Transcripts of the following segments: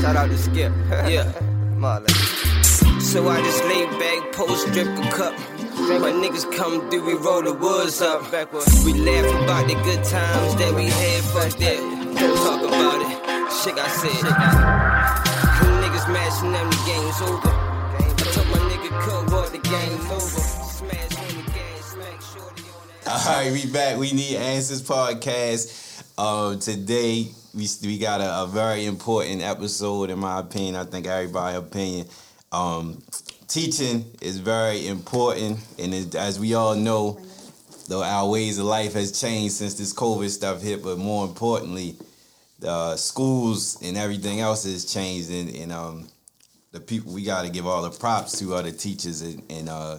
Shout out to Skip. yeah. Marlon. So I just lay back, post, drip a cup. My niggas come through, we roll the woods up. We laugh about the good times that we had, fuck that. Talk about it. Shit, I said. Niggas mashing them, the game's over. I told my nigga cut what the game's over. Smash on the gas, smack shorty on that. All right, we back. We need answers podcast. Um, today we we got a, a very important episode, in my opinion. I think everybody opinion. Um, teaching is very important, and it, as we all know, though our ways of life has changed since this COVID stuff hit. But more importantly, the schools and everything else has changed, and, and um, the people we got to give all the props to other teachers and, and uh,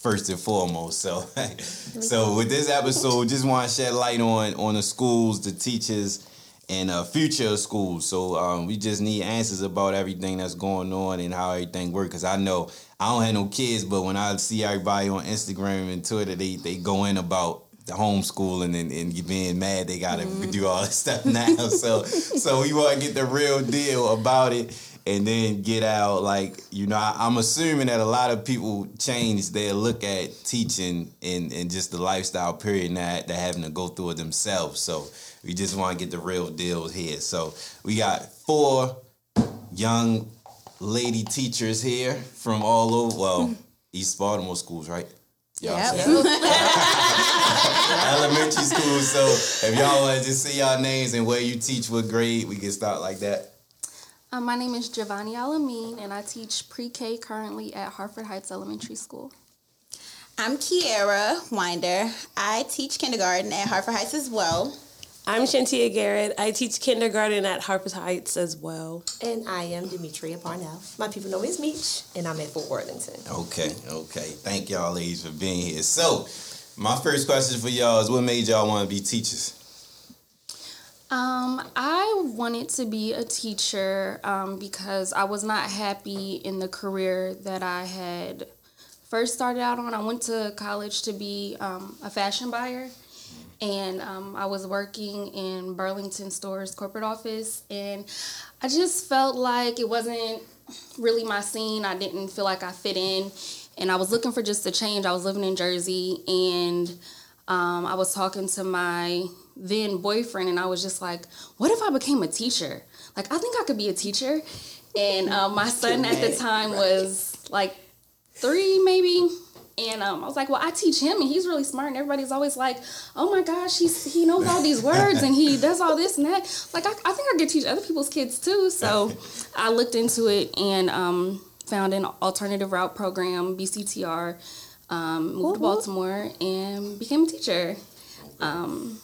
first and foremost. So, so with this episode, just want to shed light on on the schools, the teachers, and uh, future of schools. So um, we just need answers about everything that's going on and how everything works. Cause I know I don't have no kids, but when I see everybody on Instagram and Twitter, they they go in about the homeschooling and, and you being mad they gotta do all this stuff now. so so we want to get the real deal about it and then get out like you know I, i'm assuming that a lot of people change their look at teaching and, and just the lifestyle period now they're having to go through it themselves so we just want to get the real deal here so we got four young lady teachers here from all over well east baltimore schools right Y'all Yep. elementary school so if y'all want to just see y'all names and where you teach what grade we can start like that Uh, my name is Giovanni Alamine, and I teach pre-K currently at Harford Heights Elementary School. I'm Kiera Winder. I teach kindergarten at Harford Heights as well. I'm Shantia Garrett. I teach kindergarten at Harper Heights as well. And I am Demetria Parnell. My people know me as Meech, and I'm at Fort Worthington. Okay, okay. Thank y'all ladies for being here. So, my first question for y'all is what made y'all want to be teachers? Um, I wanted to be a teacher um, because I was not happy in the career that I had first started out on. I went to college to be um, a fashion buyer, and um, I was working in Burlington Stores corporate office, and I just felt like it wasn't really my scene. I didn't feel like I fit in, and I was looking for just a change. I was living in Jersey, and um, I was talking to my then boyfriend, and I was just like, "What if I became a teacher? Like, I think I could be a teacher." And um, my son at the time was like three, maybe. And um, I was like, well, I teach him, and he's really smart. And everybody's always like, oh my gosh, he's he knows all these words, and he does all this and that. Like, I, I think I could teach other people's kids too. So I looked into it and um, found an alternative route program, BCTR. Um, moved to Baltimore and became a teacher. Um,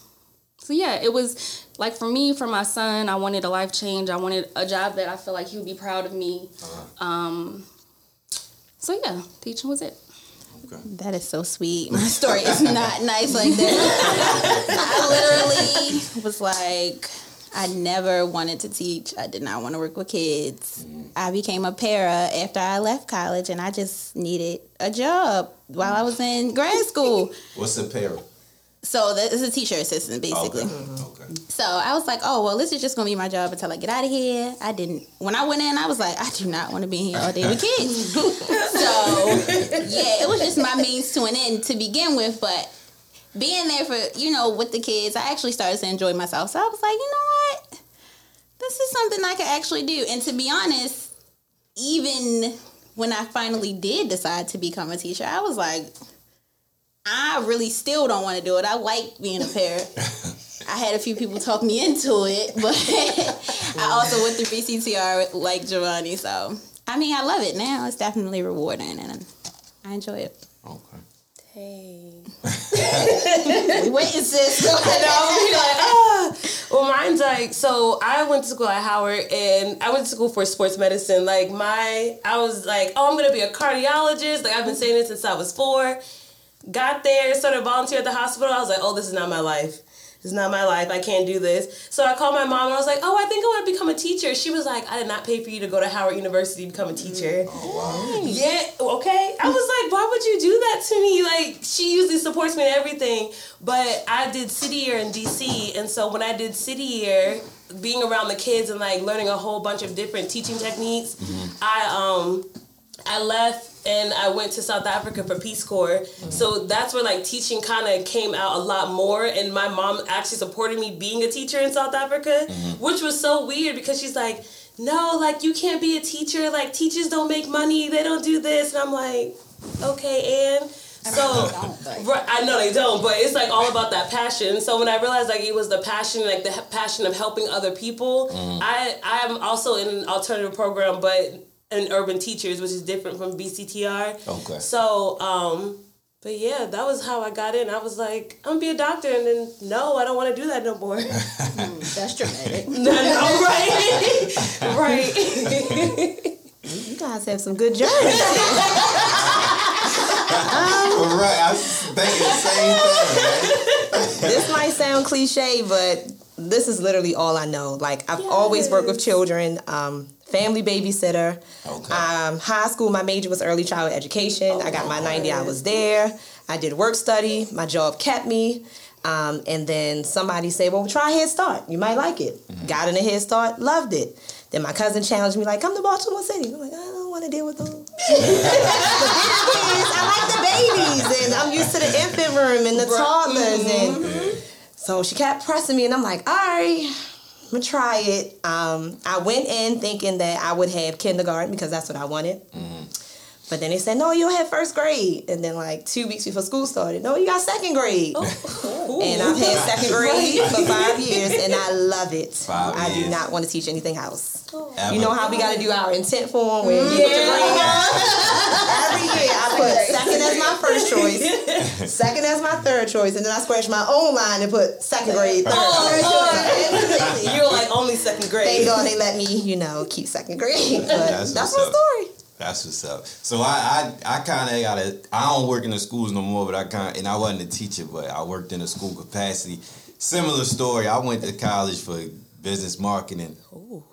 so yeah, it was like for me, for my son, I wanted a life change. I wanted a job that I feel like he would be proud of me. Um, so yeah, teaching was it. That is so sweet. My story is not nice like that. I literally was like, I never wanted to teach. I did not want to work with kids. Mm. I became a para after I left college, and I just needed a job while I was in grad school. What's a pair? So this is a teacher assistant, basically. Okay. Mm-hmm. okay. So I was like, oh, well, this is just to be my job until I get out of here. I didn't, when I went in, I was like, I do not want to be here all day with kids. so, yeah, it was just my means to an end to begin with. But being there for, you know, with the kids, I actually started to enjoy myself. So I was like, you know what? This is something I could actually do. And to be honest, even when I finally did decide to become a teacher, I was like, I really still don't want to do it. I like being a parent. I had a few people talk me into it, but I also went through BCTR like Giovanni. So, I mean, I love it now. It's definitely rewarding and I enjoy it. Okay. Hey. We waiting, sis. Go I ahead. know, I'm be like, ah. Well, mine's like, so I went to school at Howard and I went to school for sports medicine. Like, my, I was like, oh, I'm going to be a cardiologist. Like, I've been saying this since I was four. Got there, started volunteering at the hospital. I was like, oh, this is not my life. This is not my life. I can't do this. So I called my mom and I was like, oh, I think I want to become a teacher. She was like, I did not pay for you to go to Howard University to become a teacher. Oh, wow. Yeah, okay. I was like, why would you do that to me? Like, she usually supports me in everything. But I did city year in DC, and so when I did city year, being around the kids and like learning a whole bunch of different teaching techniques, I um I left and I went to South Africa for Peace Corps. So that's where like teaching kind of came out a lot more. And my mom actually supported me being a teacher in South Africa, mm-hmm. which was so weird because she's like, no, like you can't be a teacher. Like teachers don't make money. They don't do this. And I'm like, okay, and so right, I know they don't, but it's like all about that passion. So when I realized like it was the passion, like the passion of helping other people, mm-hmm. I I'm also in an alternative program, but in urban teachers, which is different from BCTR. Okay. So um. But yeah, that was how I got in. I was like, I'm gonna be a doctor, and then no, I don't want to do that no more. That's dramatic. no, right, right. You guys have some good journeys. right, I was thinking the same thing. Right? this might sound cliche, but this is literally all I know. Like I've always worked with children. Um, family babysitter. Okay. Um, high school, my major was early childhood education. I got my 90 hours there. I did work study. My job kept me. Um, and then somebody said, well, try Head Start. You might like it. Got in a Head Start, loved it. Then my cousin challenged me, like, come to Baltimore City. I'm like, I don't want to deal with them. the big kids, I like the babies. And I'm used to the infant room and the toddlers. And so she kept pressing me, and I'm like, all right, I'm gonna try it. Um, I went in thinking that I would have kindergarten because that's what I wanted. But then they said, no, you'll have first grade. And then, like, two weeks before school started, no, you got second grade. Oh. Oh. and I've had second grade for five years, and I love it. Five I do not want to teach anything else. Ever. You know how we got to do our intent form where you put your grade down? Every year I put second as my first choice, second as my third choice, and then I scratch my own line and put second grade, third Oh, choice. You're like only second grade. Thank God they let me, you know, keep second grade. But That's that's, my story. That's what's up. So I I, I kind of got a. I don't work in the schools no more, but I kind and I wasn't a teacher, but I worked in a school capacity. Similar story. I went to college for business marketing,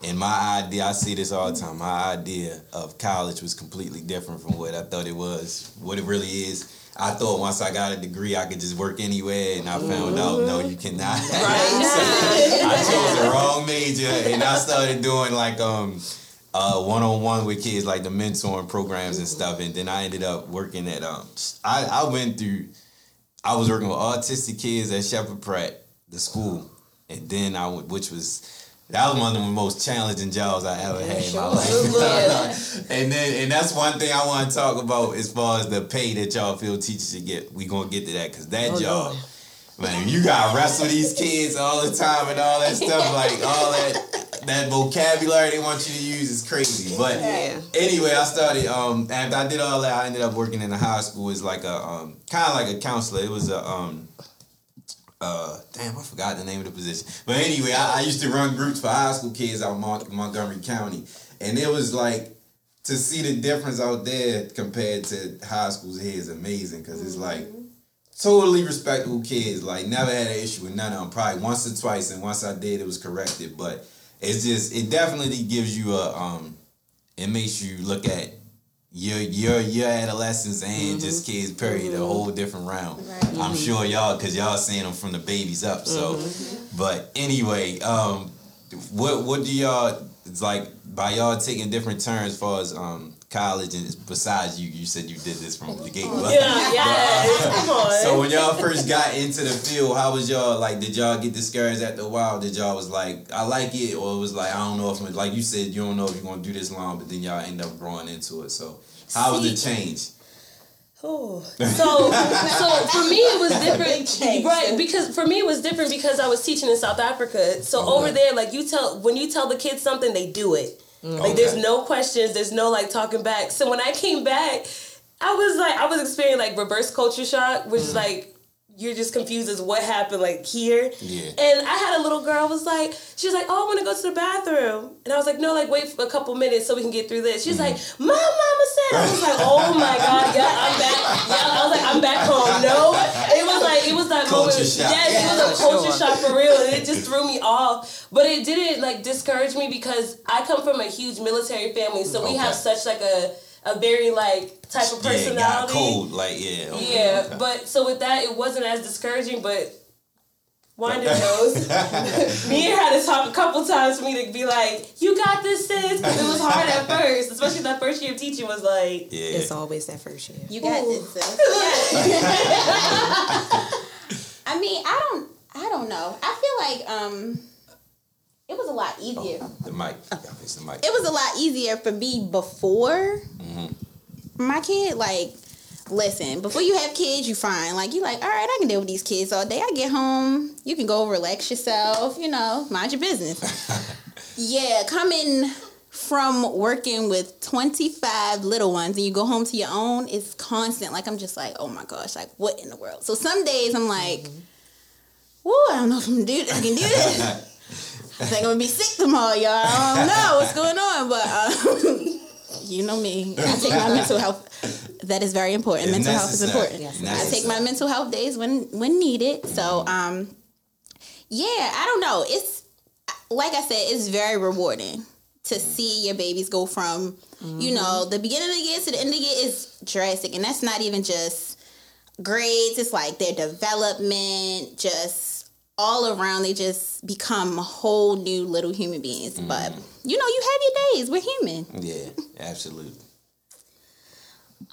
and my idea. I see this all the time. My idea of college was completely different from what I thought it was. What it really is. I thought once I got a degree, I could just work anywhere, and I found out no, you cannot. Right. I chose the wrong major, and I started doing like um one on one with kids, like the mentoring programs and stuff. And then I ended up working at um I I went through I was working with autistic kids at Sheppard Pratt, the school, and then I went, which was. That was one of the most challenging jobs I ever had in my life. and then, and that's one thing I want to talk about as far as the pay that y'all feel teachers should get. We gonna get to that because that job, Man, you gotta wrestle these kids all the time and all that stuff, like all that that vocabulary they want you to use is crazy. But anyway, I started um after I did all that, I ended up working in a high school as like a um kind of like a counselor. It was a um uh damn I forgot the name of the position. But anyway, I, I used to run groups for high school kids out in Mon- Montgomery County, and it was like to see the difference out there compared to high schools here is amazing because it's like totally respectable kids. Like never had an issue with none of them. Probably once or twice, and once I did, it was corrected. But it's just it definitely gives you a um, it makes you look at your your your adolescence and just kids period a whole different round. I'm sure y'all because y'all seeing them from the babies up. So, but anyway, um, what what do y'all it's like by y'all taking different turns as far as um college and besides you you said you did this from the gate. but- Yeah, yes. Uh, come on. so when y'all first got into the field, how was y'all like? Did y'all get discouraged after a while? Did y'all was like, I like it, or it was like, I don't know if like you said, you don't know if you're gonna do this long, but then y'all end up growing into it. So how was the change? Oh. So, so for me it was different, right? Because for me it was different because I was teaching in South Africa. So mm-hmm. over there, like you tell when you tell the kids something, they do it. Mm-hmm. Like there's no questions, there's no like talking back. So when I came back, I was like, I was experiencing like reverse culture shock, which is mm-hmm. like you're just confused as what happened like here. Yeah. And I had a little girl was like, she was like, oh, I want to go to the bathroom, and I was like, no, like wait for a couple minutes so we can get through this. She's like, mm-hmm. my mama said. I was like, oh my god, yeah, I'm back. Yeah, I was like, I'm back home. No, it was like it was that Culture moment. shock. Yes, it was a culture shock for real, and it just threw me off. But it didn't like discourage me because I come from a huge military family, so we have such like a a very like type of Yeah, got personality. cold, like yeah. okay. Yeah, but so with that, it wasn't as discouraging, but Winding nose. me and her had to talk a couple times for me to be like, "You got this, sis." 'Cause it was hard at first, especially that first year of teaching was like, Yeah. It's always that first year. You got this. sis. I mean, I don't. I don't know. I feel like um, it was a lot oh, easier. The mic. Yeah, it's the mic. It was a lot easier for me before mm-hmm. my kid. Like, listen, before you have kids, you fine. Like, you like, all right, I can deal with these kids all day. I get home, you can go relax yourself. You know, mind your business. yeah, coming from working with 25 little ones and you go home to your own it's constant like i'm just like oh my gosh like what in the world so some days i'm like mm-hmm. Woo, I don't know if I'm do I can do this. I think I'm gonna be sick tomorrow, y'all. I don't know what's going on, but um, you know me. I take my mental health. That is very important. It's mental health is important. Yes, I take my mental health days when when needed. So um, yeah, I don't know. It's like I said, it's very rewarding to see your babies go from you know the beginning of the year to the end of the year is drastic, and that's not even just grades. It's like their development, just all around. They just become whole new little human beings. But you know, you have your days. We're human. Yeah, absolutely.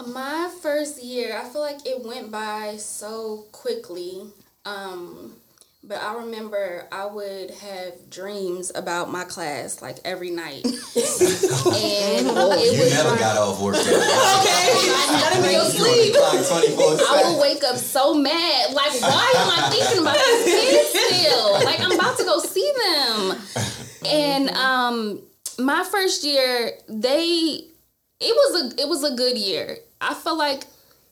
My first year, I feel like it went by so quickly. Um, but I remember I would have dreams about my class like every night, and it You never like- got off work. okay. "Let me go sleep." I would wake up so mad. Like, why am I thinking about these kids still? Like, I'm about to go see them. And um, my first year, they it was a it was a good year. I felt like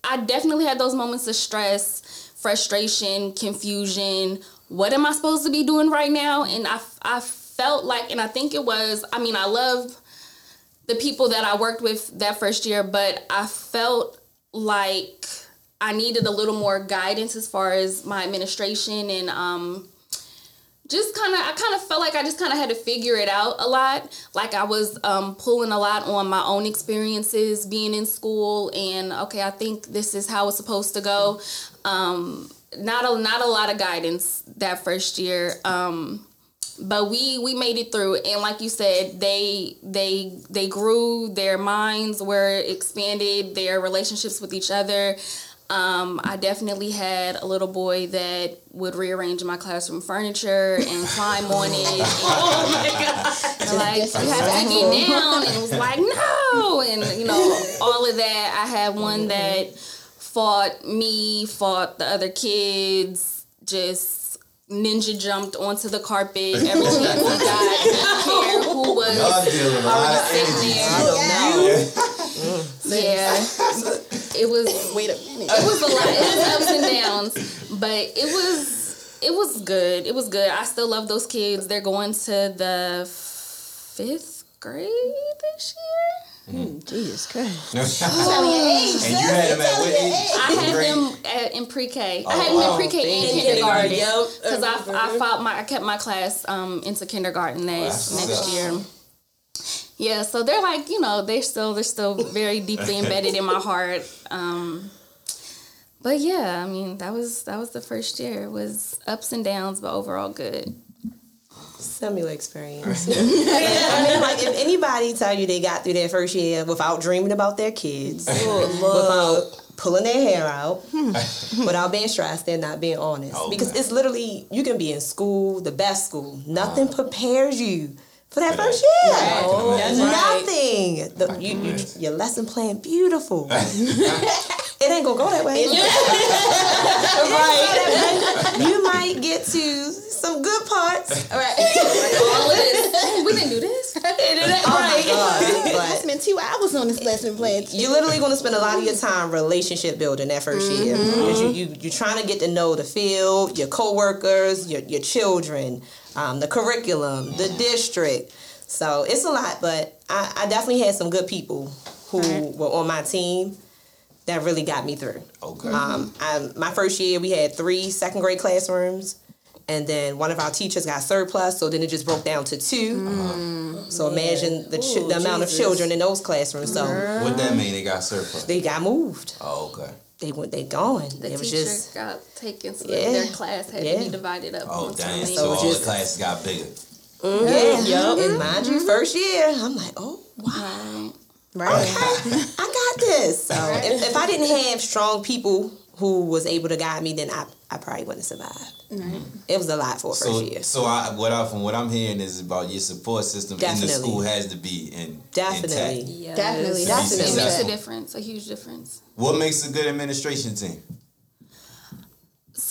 I definitely had those moments of stress, frustration, confusion. What am I supposed to be doing right now? And I I felt like, and I think it was. I mean, I love the people that I worked with that first year, but I felt like I needed a little more guidance as far as my administration and um just kind of I kind of felt like I just kind of had to figure it out a lot. Like I was um pulling a lot on my own experiences being in school and okay, I think this is how it's supposed to go. Um not a not a lot of guidance that first year. Um but we we made it through and like you said they they they grew their minds were expanded their relationships with each other um, I definitely had a little boy that would rearrange my classroom furniture and climb on it. oh my god! Like you have to get down, and it was like no, and you know all of that. I had one that fought me, fought the other kids, just ninja jumped onto the carpet every chance he got. Didn't care who was Y'all dealing with a lot of already sitting there. Yeah, it was. Wait a minute. It was a lot. It was ups and downs, but it was it was good. It was good. I still love those kids. They're going to the fifth grade this year. Jesus Christ. and you had them at what age? I had Grade? them at, in pre-K. I Oh, had them wow. in pre-K and In kindergarten. kindergarten, yep. Because I, I fought my I kept my class um into kindergarten next that's next year. Yeah, so they're like you know they're still they're still very deeply embedded in my heart. Um, but yeah, I mean that was that was the first year. It was ups and downs, but overall good. Similar experience. I mean, like if anybody tell you they got through their first year without dreaming about their kids, without pulling their hair out, without being stressed, they're not being honest. Okay. Because it's literally you can be in school, the best school, nothing prepares you for that first year. Right. Oh, that's right. Nothing. The, you, you, your lesson plan beautiful. it ain't gonna go that way. right. You might get to some good parts. Right, all of this. We didn't do this. right. I spent two hours on this lesson plan. you're literally going to spend a lot of your time relationship building that 1st year. You, you, you're trying to get to know the field, your coworkers, your, your children, um, the curriculum, the district. So it's a lot, but I, I definitely had some good people who were on my team that really got me through. Okay. Um, I, my first year, we had three second grade classrooms, and then one of our teachers got surplus, so then it just broke down to two. Uh-huh. So mm-hmm. imagine the, ch- Ooh, the amount of children in those classrooms. So what that mean? They got surplus. they got moved. Oh, okay. they went they gone. The it was teacher just got taken, so Yeah. their class had Yeah. to be divided up. Oh, onto dang. many So all just- the classes got bigger. Mm, yeah, yup. And mind you, mm-hmm. first year, I'm like, oh wow, Right. Right. I got this. So if, if I didn't have strong people who was able to guide me, then I I probably wouldn't survive. survived. It was a lot for a first So, year. so I, what I, from what I'm hearing is about your support system in the school has to be in Definitely. intact. Definitely. It Definitely. makes a difference, a huge difference. What makes a good administration team?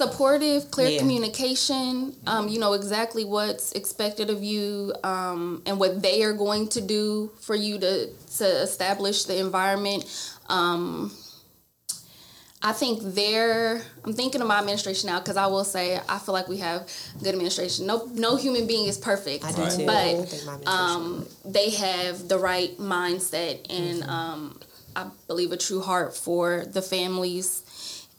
Supportive, clear Yeah. communication. Um, you know exactly what's expected of you, um, and what they are going to do for you to to establish the environment. Um, I think there. I'm thinking of my administration now because I will say I feel like we have good administration. No, no human being is perfect, I do Right. too. but I think my administration um, they have the right mindset and Mm-hmm. um, I believe a true heart for the families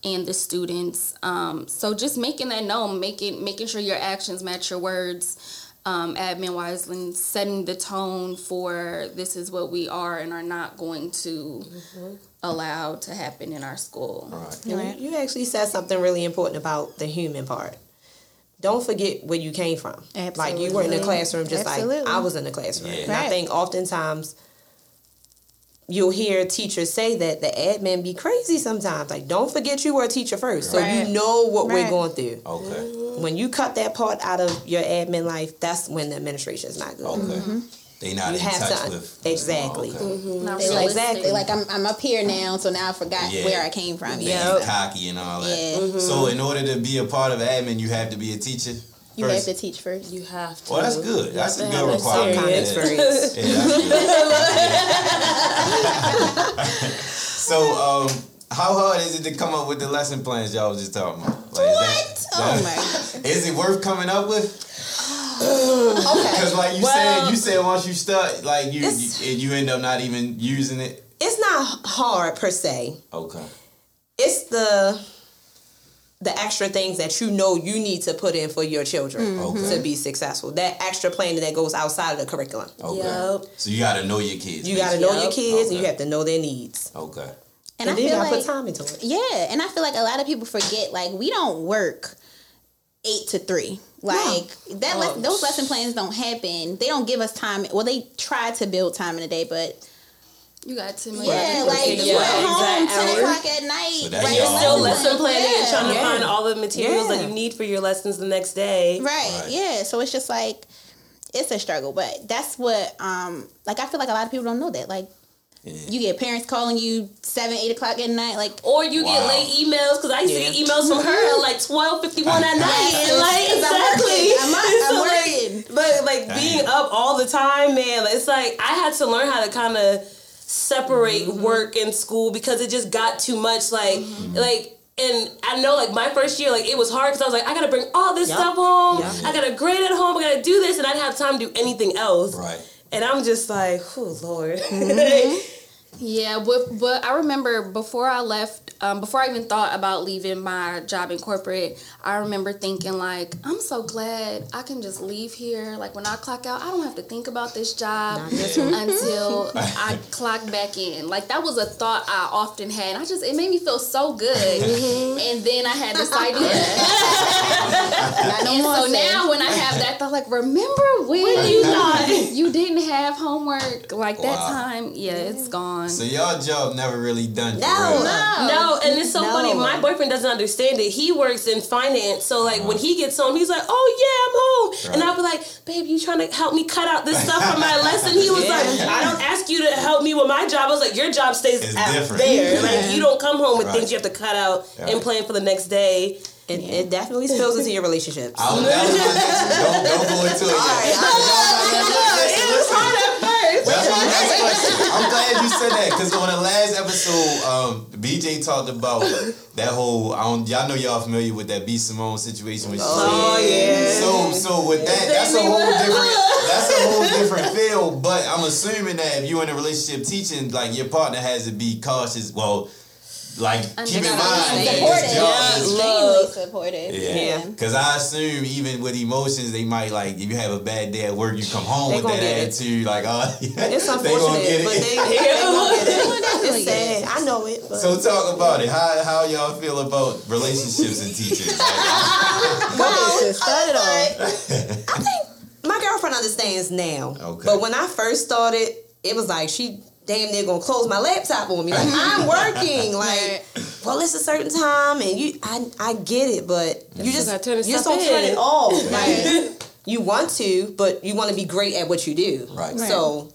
and the students. Um, so just making that known, making making sure your actions match your words, um, admin wise, and setting the tone for this is what we are and are not going to Mm-hmm. allow to happen in our school. Right. And You actually said something really important about the human part. Don't forget where you came from. Like you were in the classroom just Absolutely. like I was in the classroom. Yeah. And I think oftentimes you'll hear teachers say that the admin be crazy sometimes. Like don't forget you were a teacher first. So Right. you know what we're going through. Okay. Mm-hmm. When you cut that part out of your admin life, that's when the administration is not good. Okay. Mm-hmm. They not You in have touch to with exactly. Oh, okay. Mm-hmm. Not They like, realistic. they like I'm, I'm up here now, so now I forgot Yeah. where I came from. Yeah. get cocky and all that. Yeah. Mm-hmm. So in order to be a part of admin, you have to be a teacher. You first? have to teach first. You have to. Well, that's good. That's a good have requirement. Kind of experience. experience. Yeah, that's good. so, um, how hard is it to come up with the lesson plans y'all was just talking about? Like, What? that- Oh that- Is it worth coming up with? Okay. Because like you Well- said, you said once you start, like you, It's- you you end up not even using it. It's not hard per se. Okay. it's the the extra things that you know you need to put in for your children Okay. to be successful. That extra planning that goes outside of the curriculum. Okay. Yep. So you got to know your kids. You got to know Yep. your kids and you have to know their needs. Okay. And, And, I then you feel got to like put time into it. Yeah, and I feel like a lot of people forget like we don't work eight to three. Like that, les- Oh. those lesson plans don't happen. They don't give us time. Well, they try to build time in the day, but You got to make yeah, like Yeah, you at home ten hour. o'clock at night. So that's You're still lesson planning and trying to Yeah. find all the materials Yeah. that you need for your lessons the next day. Right. Right. Yeah. So it's just like it's a struggle, but that's what um like I feel like a lot of people don't know that. Like Yeah. you get parents calling you seven, eight o'clock at night, like Or you Wow. get late emails because I used to get emails from her at like twelve fifty one at night. And like Because I'm exactly, working. I'm I'm So, like, working. But like being up all the time, man, it's like I had to learn how to kind of separate Mm-hmm. work and school because it just got too much. Like, Mm-hmm. like. And I know, like my first year, like it was hard because I was like, I gotta bring all this Yup. stuff home. Yup. I gotta grade at home. I gotta do this, and I didn't have time to do anything else. Right. And I'm just like, oh Lord. Yeah, but, but I remember before I left, um, before I even thought about leaving my job in corporate, I remember thinking like, I'm so glad I can just leave here. Like when I clock out, I don't have to think about this job until I clock back in. Like that was a thought I often had. I just it made me feel so good, and then I had this idea. And so now when I have that thought, like remember when you thought you didn't have homework like that Wow. time? Yeah, it's gone. So y'all job never really done. for No, no. No, and it's so No. funny. My boyfriend doesn't understand it. He works in finance, so like when he gets home, he's like, "Oh yeah, I'm home," and I'll be like, "Babe, you trying to help me cut out this stuff from my lesson?" He was like, "I don't ask you to help me with my job." I was like, "Your job stays It's out different. there. Like you don't come home with Right. things you have to cut out Right. and plan for the next day." It, it definitely spills into your relationships. I was, that was my next, don't, don't go into it yet. That's my next question. I'm glad you said that because on the last episode, um, BJ talked about that whole. I don't, y'all know y'all familiar with that B Simone situation with Oh, yeah. So so with that, that's a whole different. That's a whole different feel. But I'm assuming that if you're in a relationship teaching, like your partner has to be cautious. Well. Like keep in mind that Supportive. this job is Extremely supportive. Yeah, Yeah. because I assume even with emotions, they might like if you have a bad day at work, you come home They with that get it. attitude, like oh, It's they gonna unfortunate, get but it. they, they gonna get it. definitely It's sad. I know it. But. so talk about it. How how y'all feel about relationships and teachers? Like, well, started off. I think my girlfriend understands now. Okay. But when I first started, it was like she damn near gonna close my laptop on me. Like I'm working. Like, well, it's a certain time, and you, I, I get it, but you just, gotta turn the you just stuff don't turn in. it off. Like, you want to, but you want to be great at what you do. Right. So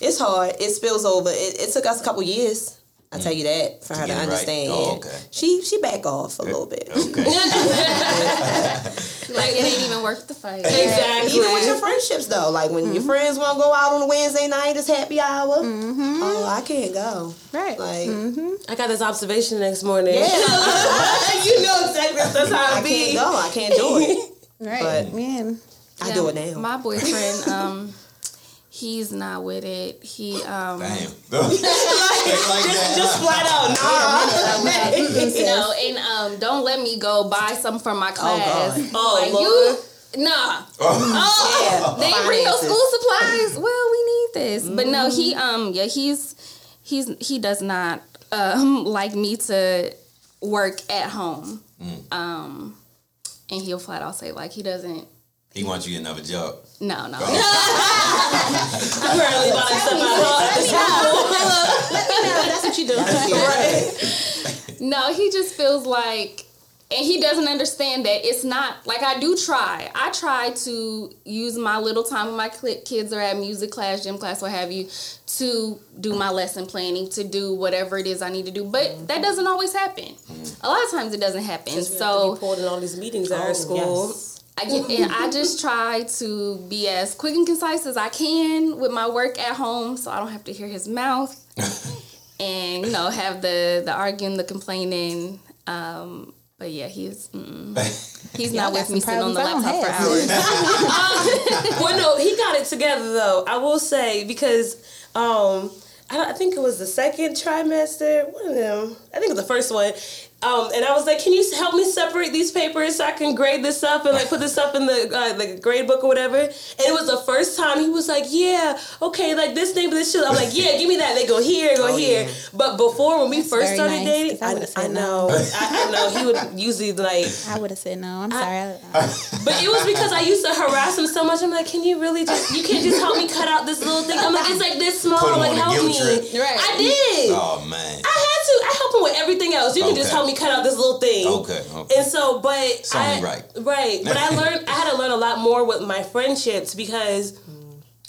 it's hard. It spills over. It, it took us a couple years. I tell you that for To her to get it right. understand. Oh, okay. She she back off a little bit. okay. Like it ain't even worth the fight. Exactly. Even with your friendships though, like when your mm-hmm. friends want to go out on a Wednesday night, it's happy hour. Mm-hmm. Oh, I can't go. Right. Like, mm-hmm. I got this observation the next morning. yeah, you know exactly that's how I it can't be. go. I can't do it. Right. But- Man. I do it now. My boyfriend, um, he's not with it. He um Damn. like, like that. Just flat out, nah. no, and um, don't let me go buy something from my class. God. Oh, like Lord. you, nah. Oh. Yeah, They ain't bring no school supplies. Well, we need this, but no, he um yeah he's he's he does not um like me to work at home. Um, and he'll flat out say like he doesn't. He wants you to get another job. No, no. Apparently, buying stuff out. Let me know. That's what you do. No, he just feels like, and he doesn't understand that it's not like I do try. I try to use my little time when my kids are at music class, gym class, what have you, to do my lesson planning, to do whatever it is I need to do. But mm-hmm. that doesn't always happen. Mm-hmm. A lot of times it doesn't happen. So So pulled in all these meetings at our Oh, school. yes. I get, and I just try to be as quick and concise as I can with my work at home, so I don't have to hear his mouth, and you know have the the arguing, the complaining. Um, but yeah, he's he's not with me sitting on the problems I laptop for hours. well, no, he got it together though. I will say because um, I, I think it was the second trimester. One of them. I think it was the first one. Um, and I was like, "Can you help me separate these papers so I can grade this up and like put this up in the uh, the grade book or whatever?" And it was the first time he was like, "Yeah, okay, like this name of this shit." I'm like, "Yeah, give me that." They go here, go Oh, here. yeah. But before when we That's first started nice, dating, 'cause I I, I know, no. I, I know he would usually like I would have said no. I'm sorry. I, but it was because I used to harass him so much. I'm like, can you really just, you can't just help me cut out this little thing? I'm like, it's like this small, Put him like on help me. trip. Right. I did. Oh man. I had to. I help him with everything else. You can just help me cut out this little thing. Okay. Okay. And so, but I, right. right. But I learned. I had to learn a lot more with my friendships because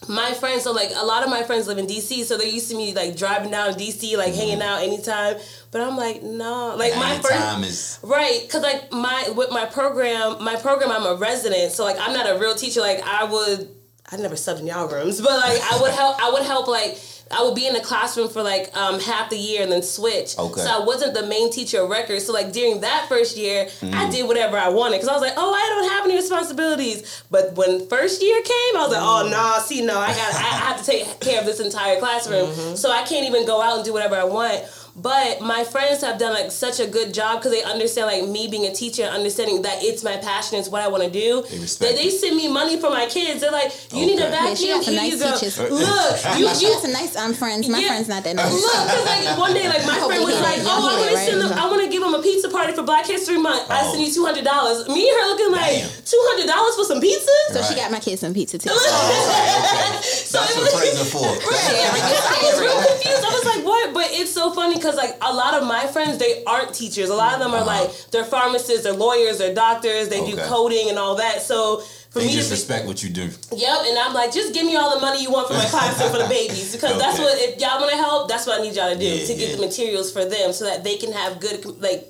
my friends. So like a lot of my friends live in DC, so they're used to me like driving down to DC, like mm-hmm. hanging out anytime. But I'm like, no, like my first. time is Right, cause like my with my program, my program, I'm a resident, so like I'm not a real teacher. Like I would, I never subbed in y'all rooms, but like I would help. I would help like. I would be in the classroom for like um, half the year and then switch. Okay. So I wasn't the main teacher of record. So like during that first year, I did whatever I wanted because I was like, oh, I don't have any responsibilities. But when first year came, I was like, oh no, see, no, I got, I, I have to take care of this entire classroom. So I can't even go out and do whatever I want. But my friends have done like such a good job because they understand like me being a teacher and understanding that it's my passion, it's what I want to do. They respect that they send me money for my kids. They're like, you need a Okay. vacuum. Yeah, she got some Here nice you go. teachers. Look, you, she you got some nice um, friends. My Yeah. friend's not that nice. Look, cause like one day, like my hope friend was like, "Oh, I hear want to send them. I want to give them a pizza party for Black History Month. I Oh. send you two hundred dollars." Me and her looking like two hundred dollars for some pizza. So she got my kids some pizza too. That's what friends are for. I was real confused. I was like, "What?" But it's so funny because like a lot of my friends, they aren't teachers. A lot of them are Uh-huh. like they're pharmacists, they're lawyers, they're doctors, they do coding and all that. So. For They me just to respect what you do. Yep, and I'm like, just give me all the money you want for my classroom for the babies because that's what if y'all want to help, that's what I need y'all to do Yeah, to get yeah. the materials for them so that they can have good like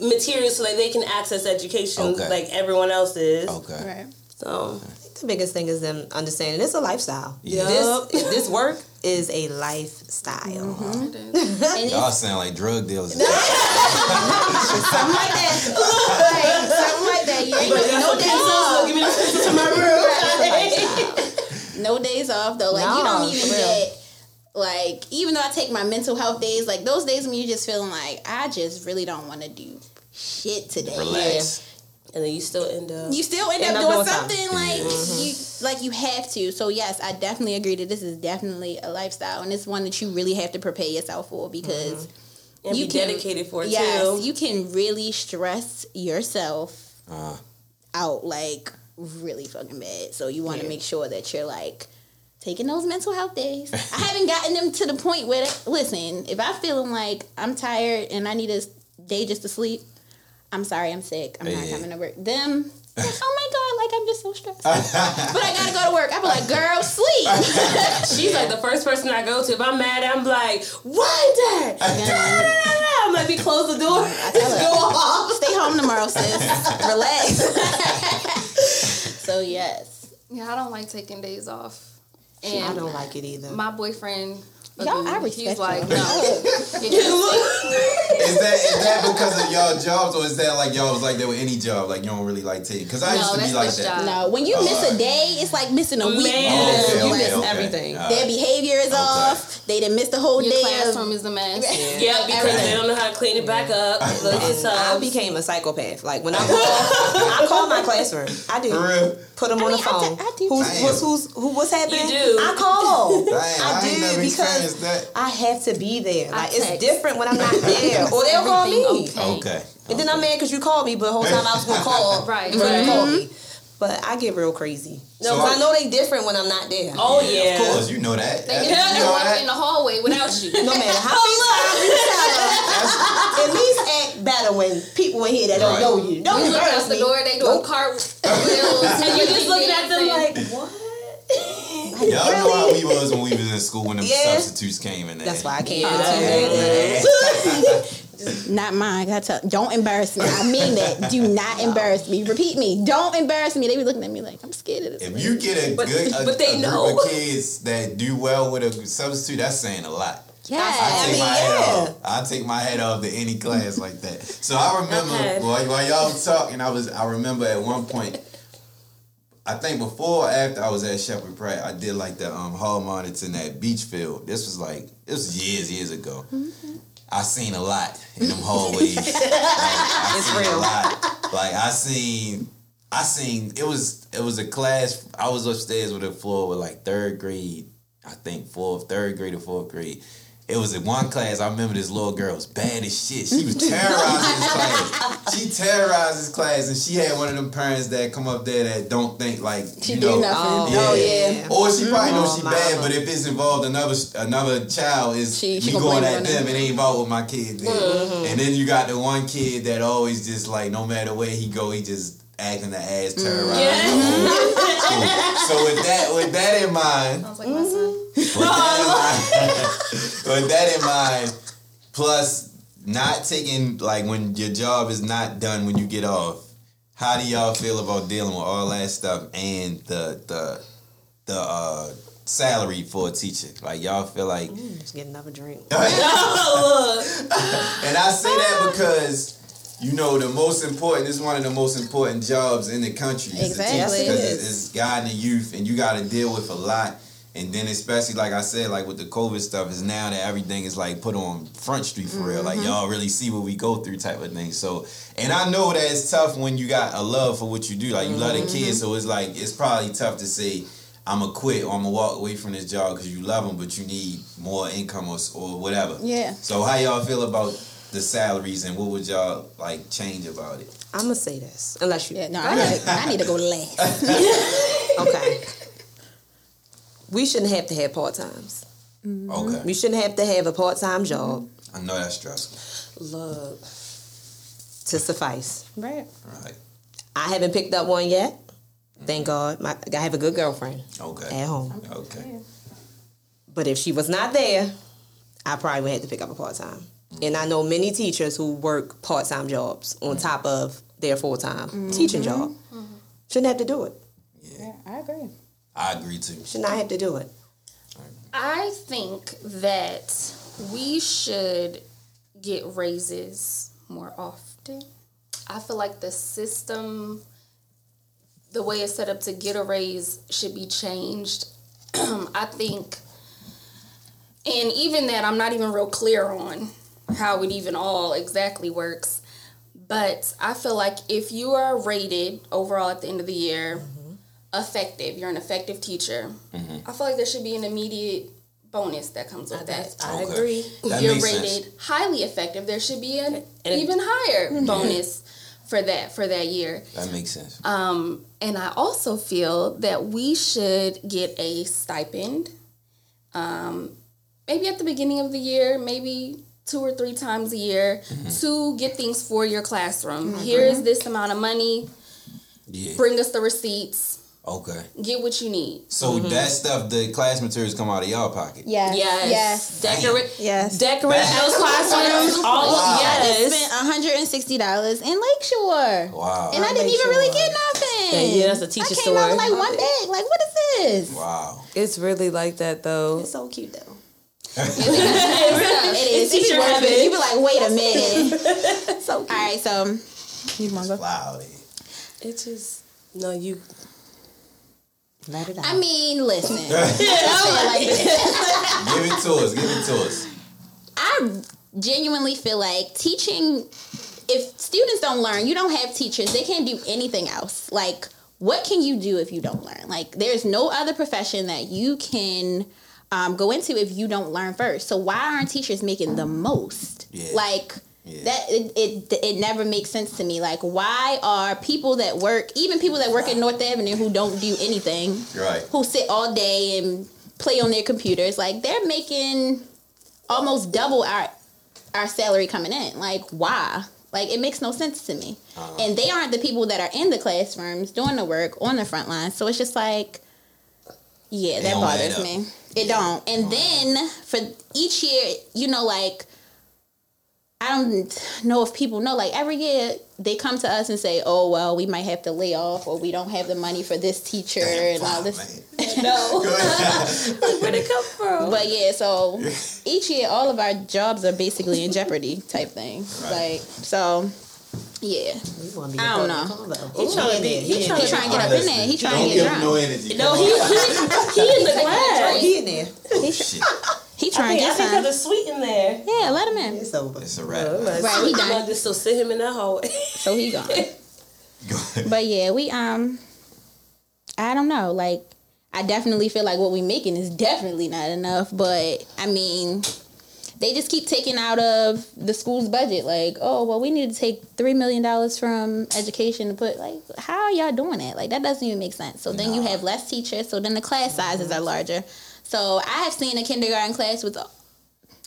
materials so that they can access education Okay. like everyone else is. Okay. Right. So The biggest thing is them understanding it's a lifestyle. Yeah. This this work is a lifestyle. Mm-hmm. And Y'all sound like drug dealers. something like that. Right, something like that. You ain't gonna- no days off. give me the pieces to my room. No days off though. Like you don't even get Like even though I take my mental health days, like those days when you're just feeling like I just really don't want to do shit today. Relax. And then you still end up. You still end End up up doing something like Yeah. you like you have to. So yes, I definitely agree that this is definitely a lifestyle and it's one that you really have to prepare yourself for because and you be can- dedicated for it yes, too. you can really stress yourself Uh, out like really fucking bad. So you want to Yeah. make sure that you're like taking those mental health days. I haven't gotten them to the point where listen, if I'm feeling like I'm tired and I need a day just to sleep, I'm sorry, I'm sick. I'm not coming to work. Them Oh my god! Like I'm just so stressed, but I gotta go to work. I be like, "Girl, sleep." She's like the first person I go to. If I'm mad, I'm like, why Wanda! I'm like, we close the door. tell her. Go off. Stay home tomorrow, sis. Relax. so yes, Yeah, I don't like taking days off. And I don't like it either. my boyfriend, Y'all, I he's like, y'all. no. is that is that because of y'all jobs or is that like y'all was like there with any job? Like you don't really like taking? Because I No, used to be that's like this that. job. no. When you Oh, miss a uh, day, it's like missing a week. Man, Oh, okay, you okay, miss okay. everything. All Their behavior is off. They didn't miss the whole Your day. classroom Of, is a mess. Yeah, because they don't know how to clean it back up. Look, And so I became a psychopath. Like when I call, I call my classroom. I do. For real? Put them on mean, the I phone. do- I do. Who's, Damn. what's, who's, who, what's happening? You do. I call. Dang, I, I do because that. I have to be there. Like it's different when I'm not there, or they'll call me. Okay. Okay. And then I'm mad because you called me, but the whole time I was gonna call. Right, before you right. called mm-hmm. me. But I get real crazy. So- No, 'cause I know they different when I'm not there. Oh yeah. Of course, you know that. They you get to know walk that. in the hallway without you. No matter how oh, many times you tell them, at least act better when people in here that don't Right. know you. Don't You look out the door, they doing cartwheels. and You're just looking at them like, what? Y'all know how we was when we was in school when the Yeah. substitutes came in there. That's why I can't. Yeah. Not mine. I tell, don't embarrass me. I mean that. Do not embarrass me. Repeat me. Don't embarrass me. They be looking at me like I'm scared of this. If you get a But- good a, but they a know. group of kids that do well with a substitute, that's saying a lot. yeah, I take mean, my head off. I take my head off to any class like that. So I remember Okay. while, while y'all was talking, I was I remember at one point. I think before or after I was at Sheppard Pratt, I did like the um, hall monitors in that Beechfield. This was like this was years years ago. I seen a lot in them hallways. Like, I It's seen a real. lot. Like I seen, I seen it was it was a class. I was upstairs with a floor with like third grade. I think fourth, third grade or fourth grade. It was in one class. I remember this little girl was bad as shit. She was terrorizing this class. She terrorized this class, and she had one of them parents that come up there that don't think like She you do know. nothing. Yeah. Oh yeah. Or she probably knows Oh, she mm-hmm. bad, but if it's involved another another child, is She- she me gonna going blame it at them. them. It ain't about what my kid did. Mm-hmm. And then you got the one kid that always just like no matter where he go, he just acting the ass terrorized. the mm. whole school. So with that with that in mind, Sounds like my son. with that in mind, with that in mind, plus not taking like when your job is not done when you get off. How do y'all feel about dealing with all that stuff and the the the uh, salary for a teacher? Like y'all feel like Just get another drink. and I say that because you know the most important. This is one of the most important jobs in the country. is to teach Exactly. because it it's, it's guiding the youth, and you got to deal with a lot. And then especially like I said, like with the COVID stuff, is now that everything is like put on front street for real. Like mm-hmm. y'all really see what we go through type of thing. So, and I know that it's tough when you got a love for what you do. Like you love the mm-hmm. kids, so it's like it's probably tough to say. I'm gonna quit or I'm gonna walk away from this job because you love them, but you need more income or, or whatever. Yeah. So how y'all feel about the salaries and what would y'all like change about it? I'm gonna say this, unless you. Yeah, no, I need, to, I need to go last. Okay. We shouldn't have to have part times. Mm-hmm. Okay. We shouldn't have to have a part time mm-hmm. job. I know that's stressful. Look, to suffice. Right. Right. I haven't picked up one yet. Mm-hmm. Thank God. My, I have a good girlfriend Okay. at home. Okay. But if she was not there, I probably would have to pick up a part time. And I know many teachers who work part time jobs on top of their full time teaching job. Shouldn't have to do it. Yeah, I agree. I agree too. Should not have to do it. I think that we should get raises more often. I feel like the system, the way it's set up to get a raise, should be changed. I think and even that I'm not even real clear on how it even all exactly works. But I feel like if you are rated overall at the end of the year effective, you're an effective teacher. I feel like there should be an immediate bonus that comes with that. I Okay. agree. That you're rated sense. highly effective, there should be an And- even higher bonus for that for that year. That makes sense. Um, and I also feel that we should get a stipend. Um, maybe at the beginning of the year, maybe two or three times a year to get things for your classroom. Here's this amount of money. Yeah. Bring us the receipts. Okay. Get what you need. So mm-hmm. that stuff, the class materials come out of y'all pocket. Yes. Yes. Yes. Decorate. Yes. Decorate those classrooms. All Wow. yes. Spent $160 in Lakeshore. Wow. And I didn't even really get nothing. Yeah, that's a teacher I came out with like one bag. Like, what is this? Wow. It's really like that though. It's so cute though. It is. Teacher Teacher worth it. You be like, wait a minute. so, cute. all right, so you want to go? Wow. It just no you. Let it out. I mean, listen. Give it to us. Give it to us. I genuinely feel like teaching, if students don't learn, you don't have teachers, they can't do anything else. Like, what can you do if you don't learn? Like, there's no other profession that you can um, go into if you don't learn first. So, why aren't teachers making the most? Yeah. Like, Yeah. that it, it it never makes sense to me. Like, why are people that work, even people that work at North Avenue who don't do anything, Right. who sit all day and play on their computers, like they're making almost double our our salary coming in. Like why? Like it makes no sense to me. Uh-huh. And they aren't the people that are in the classrooms doing the work on the front line. So it's just like yeah, that bothers me. It don't. And then for each year, you know, like I don't know if people know. Like every year, they come to us and say, "Oh well, we might have to lay off, or we don't have the money for this teacher and all this." No, Go. Where'd it come from? but yeah. So each year, all of our jobs are basically in jeopardy, type thing. Right. Like so, yeah. We wanna be I don't know. part of the combo. He trying to be- he He trying He to trying to get up in there. He trying to get him no drunk. energy. No, Come he he, he in the glass. He in there. He, Shit. he I trying think, to I get think some. there's a sweet in there. Yeah, let him in. It's over. It's a wrap. Right, he done. I'll just still sit him in that hallway. So he gone. Go ahead. But yeah, we um I don't know, like I definitely feel like what we making is definitely not enough, but I mean they just keep taking out of the school's budget like, oh, well we need to take 3 million dollars from education to put like how are y'all doing that? Like that doesn't even make sense. So then you have less teachers, so then the class sizes are larger. So I have seen a kindergarten class with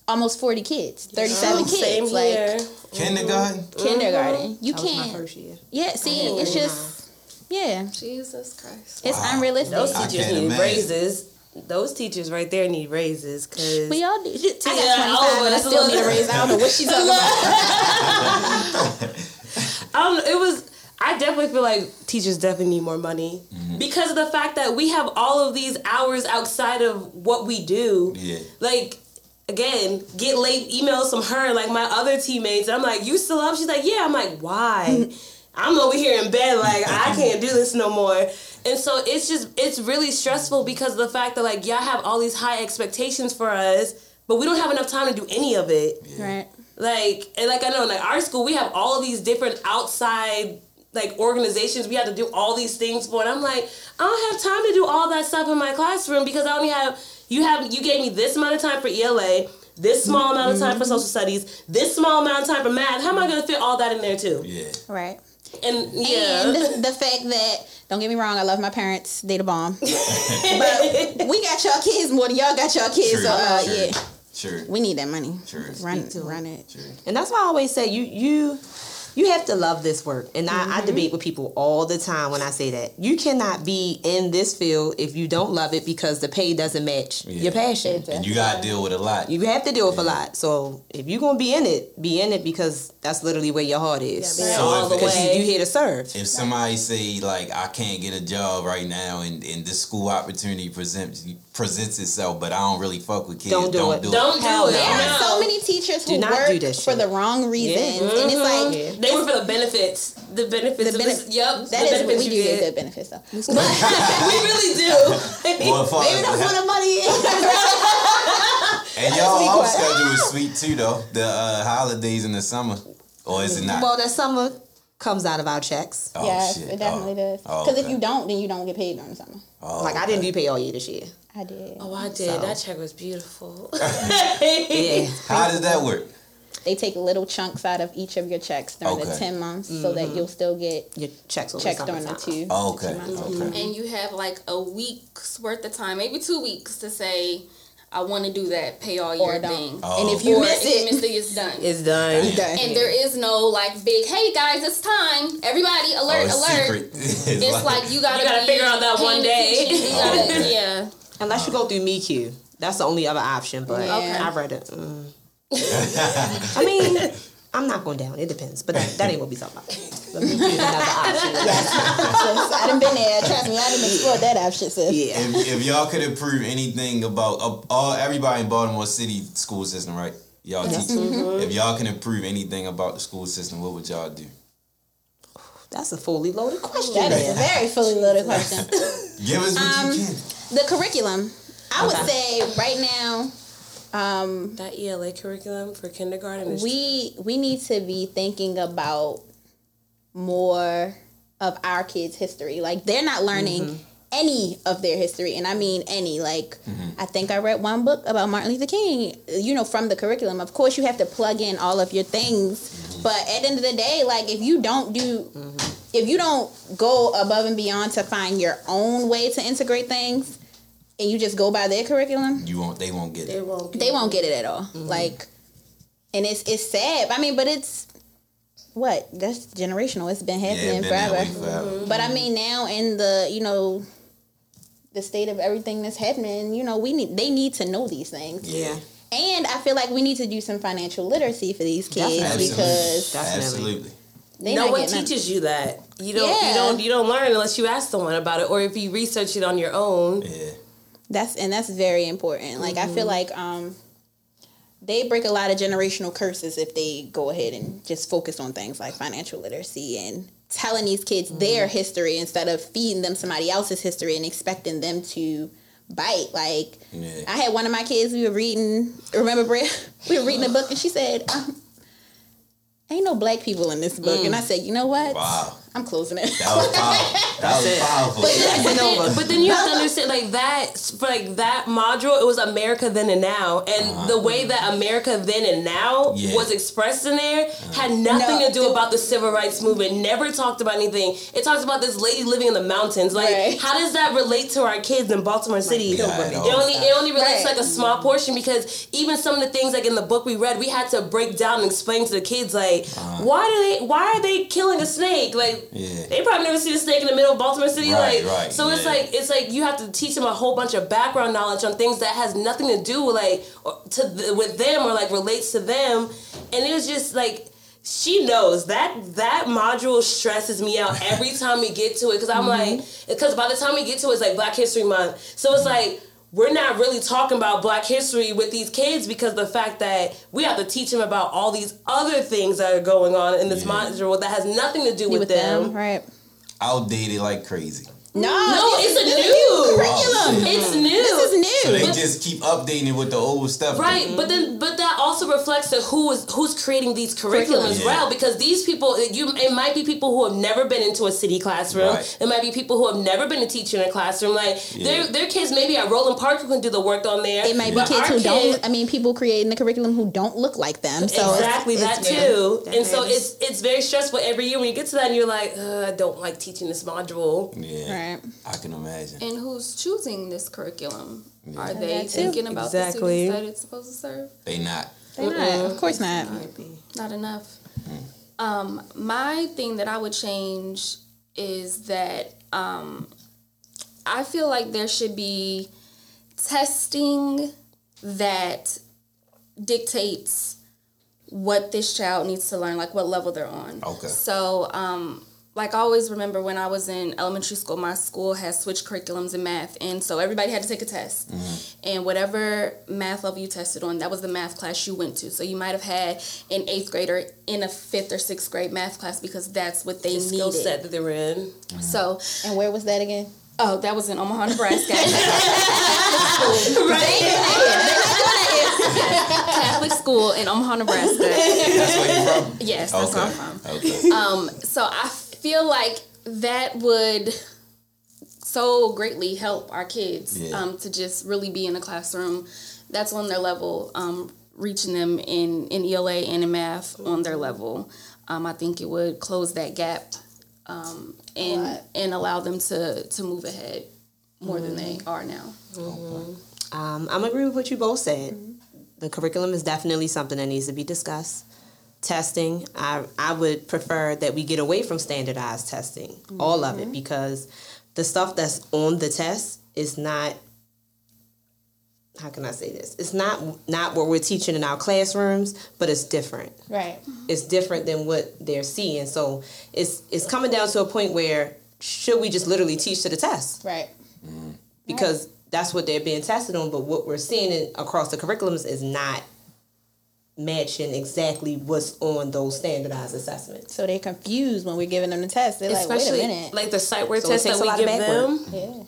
almost 40 kids, 37 kids. Same like here. Kindergarten. Mm-hmm. kindergarten. Mm-hmm. You That was my can't first year. Yeah, see, it's just yeah. Jesus Christ. It's Wow. unrealistic. Those teachers need imagine. raises. Those teachers right there need raises because We all do. I got Yeah, 25 oh, and I still need a raise. I don't know what she's talking about. I don't. Um, it was. I definitely feel like teachers definitely need more money mm-hmm. because of the fact that we have all of these hours outside of what we do. Yeah. Like, again, get late emails from her, like my other teammates. I'm like, you still up? She's like, yeah. I'm like, why? I'm over here in bed, like I can't do this no more. And so it's just it's really stressful because of the fact that like y'all have all these high expectations for us, but we don't have enough time to do any of it. Right. Like and like I know, like our school, we have all these different outside like organizations we have to do all these things for, and I'm like, I don't have time to do all that stuff in my classroom because I only have you have you gave me this amount of time for ELA, this small amount of time for social studies, this small amount of time for math. How am I going to fit all that in there too? Yeah. Right. And yeah, And the fact that, don't get me wrong, I love my parents. They the bomb. but we got y'all kids more than y'all got y'all kids. True, so, uh, true. yeah, Sure. we need that money. Sure. Run, it, run it. Sure. And that's why I always say you you you have to love this work. And I, I mm-hmm. debate with people all the time when I say that. You cannot be in this field if you don't love it because the pay doesn't match Yeah. your passion. And you gotta deal with a lot. You have to deal with a lot. So if you're gonna be in it, be in it because that's literally where your heart is. Yeah, be So all the Because you, way. you here to serve. if somebody say like I can't get a job right now and, and this school opportunity presents presents itself, but I don't really fuck with kids, Don't do don't it. do don't it. do Hell it. There No. are so many teachers who Do not work do this for the wrong reasons, and it's mm-hmm. like Yeah. They were for the benefits. The benefits. the of this, yep. that the is benefits we do get get. good benefits though. we really do. Well, Maybe that's the- where the money is. And y'all off schedule is sweet too, though. The uh, holidays in the summer, or is it not? Well, the summer comes out of our checks. oh, yes, shit. it definitely oh. does. Oh, Because if you don't, then you don't get paid during the summer. Oh, Like I didn't do pay all year this year. I did. Oh, I did. So- That check was beautiful. Yeah. How does that work? They take little chunks out of each of your checks during the ten months, so that you'll still get Your checks will checks during the two. Oh, the two okay. months. Okay. And you have like a week's worth of time, maybe two weeks to say, I want to do that pay all Or year don't. thing. Oh. And if you or miss if you it, miss it, it's done. It's done. you done. and there is no like big, hey guys, it's time. Everybody, Oh, alert, it's alert. secret. It's like, you gotta You gotta figure out that one day. You Oh, gotta, okay. yeah. Unless you go through MECU. That's the only other option, but Yeah. I read it. Mm. I mean, I'm not going down. It depends, but that, that ain't what we talking about. But MECU is another option. Sis, I done been there. Trust me, I done explored that option, sis. Yeah. if, if y'all could improve anything about uh, all everybody in Baltimore City school system, right? Y'all teach. Mm-hmm. If y'all can improve anything about the school system, what would y'all do? That's a fully loaded question. That is a very fully loaded question. Give us what Um, you can. the curriculum, I would say right now, um, that ELA curriculum for kindergarten is we we need to be thinking about more of our kids' history. Like they're not learning mm-hmm. any of their history, and I mean any. Like mm-hmm. I think I read one book about Martin Luther King. You know, from the curriculum. Of course, you have to plug in all of your things, mm-hmm. but at the end of the day, like if you don't do, if you don't go above and beyond to find your own way to integrate things. And you just go by their curriculum, You won't. They won't get it. they it. won't. they won't get it at all. Like, and it's it's sad. I mean, but it's what that's generational. It's been Yeah, happening been that forever. way forever. But I mean, now in the you know the state of everything that's happening, you know, we need they need to know these things. Yeah. And I feel like we need to do some financial literacy for these kids Definitely. because Definitely. Absolutely. they no not one getting nothing. teaches you that. You don't. Yeah. You don't. You don't learn unless you ask someone about it, or if you research it on your own. Yeah. That's and that's very important. Like I feel like um they break a lot of generational curses if they go ahead and just focus on things like financial literacy and telling these kids their history instead of feeding them somebody else's history and expecting them to bite. Like Yeah. I had one of my kids we were reading remember Bria? We were reading a book and she said, um, Ain't no black people in this book. And I said, you know what? Wow. I'm closing it. That was powerful. that was it. powerful. But then, but then you have to understand, like that, for like that module, it was America then and now, and uh-huh. the way that America then and now Yeah. was expressed in there had nothing No, to do it- about the civil rights movement. Never talked about anything. It talks about this lady living in the mountains. Like, Right. how does that relate to our kids in Baltimore City? God, it only it only relates Right. to like a small portion because even some of the things like in the book we read, we had to break down and explain to the kids like uh-huh. why do they why are they killing a snake? Like Yeah. they probably never seen a snake in the middle of Baltimore City. Right, like right, so it's like it's like you have to teach them a whole bunch of background knowledge on things that has nothing to do with like or to th- with them or like relates to them, and it was just like. She knows that that module stresses me out every time we get to it because I'm Mm-hmm. like because by the time we get to it, it's like Black History Month, so it's like we're not really talking about Black history with these kids because the fact that we have to teach them about all these other things that are going on in this Yeah. module that has nothing to do with, with them. them, right? Outdated like crazy. No, No, it's a this is new curriculum. It's new. This is new. So they But- just keep updating it with the old stuff. Right, but then but that also reflects to who is who's creating these curriculum as Yeah. well because these people you it might be people who have never been into a city classroom. Right. It might be people who have never been a teacher in a classroom. Like Yeah. their their kids maybe at Roland Park who can do the work on there. It might be kids who kids- don't. I mean, people creating the curriculum who don't look like them. So exactly it's, that new. too, That and so it's it's very stressful every year when you get to that and you're like, "Ugh, I don't like teaching this module. Yeah. Right. I can imagine. And who's choosing this curriculum? Are they thinking about Exactly. the students that it's supposed to serve? They not. They're not. Of course not. Not enough. Um, my thing that I would change is that um, I feel like there should be testing that dictates what this child needs to learn, like what level they're on. Okay. So, um, like I always remember when I was in elementary school, my school has switched curriculums in math, and so everybody had to take a test. And whatever math level you tested on, that was the math class you went to. So you might have had an eighth grader in a fifth or sixth grade math class because that's what they The skill set that they were in. So, And where was that again? oh, that was in Omaha, Nebraska. right. public school in Omaha, Nebraska. That's where you're from? Yes, that's where I'm from. Okay. Um, so I feel like that would so greatly help our kids Yeah. um, to just really be in the classroom. That's on their level, um, reaching them in, in ELA and in math on their level. Um, I think it would close that gap um, and lot. and allow them to to move ahead more than they are now. Um, I'm agree with what you both said. The curriculum is definitely something that needs to be discussed. Testing, I I would prefer that we get away from standardized testing, all of it, mm-hmm. because the stuff that's on the test is not. How can I say this? It's not not what we're teaching in our classrooms, but it's different Right. Mm-hmm. it's different than what they're seeing. So it's it's coming down to a point where should we just literally teach to the test Right. because that's what they're being tested on. But what we're seeing in, across the curriculums is not matching exactly what's on those standardized assessments. So they're confused when we're giving them the test. They're Especially like, wait a minute. like the sight word So it test that we of give back them. work. yeah.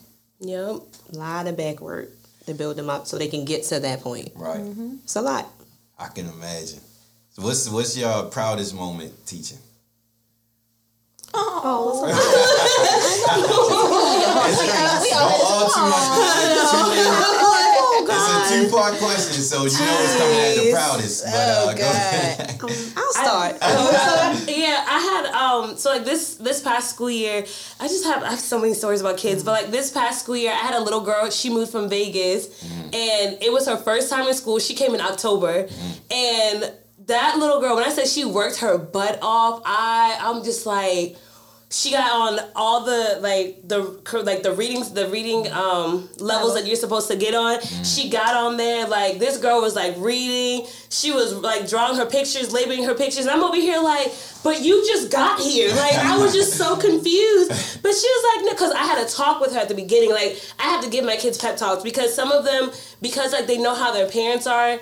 Yep. A lot of back work to build them up so they can get to that point. Right. Mm-hmm. It's a lot. I can imagine. So what's what's your proudest moment teaching? Oh, oh. Don't all too much. It's a two part question, so you know it's coming at the proudest. But uh, go ahead. I'll start. yeah, I had um so like this this past school year, I just have I have so many stories about kids, but like this past school year, I had a little girl. She moved from Vegas, and it was her first time in school. She came in October, and that little girl. When I said she worked her butt off, I I'm just like. She got on all the like the like the readings the reading um levels that you're supposed to get on. She got on there like this girl was like reading. She was like drawing her pictures, labeling her pictures. And I'm over here like, but you just got here. Like I was just so confused. But she was like, no, because I had a talk with her at the beginning. Like I have to give my kids pep talks because some of them because like they know how their parents are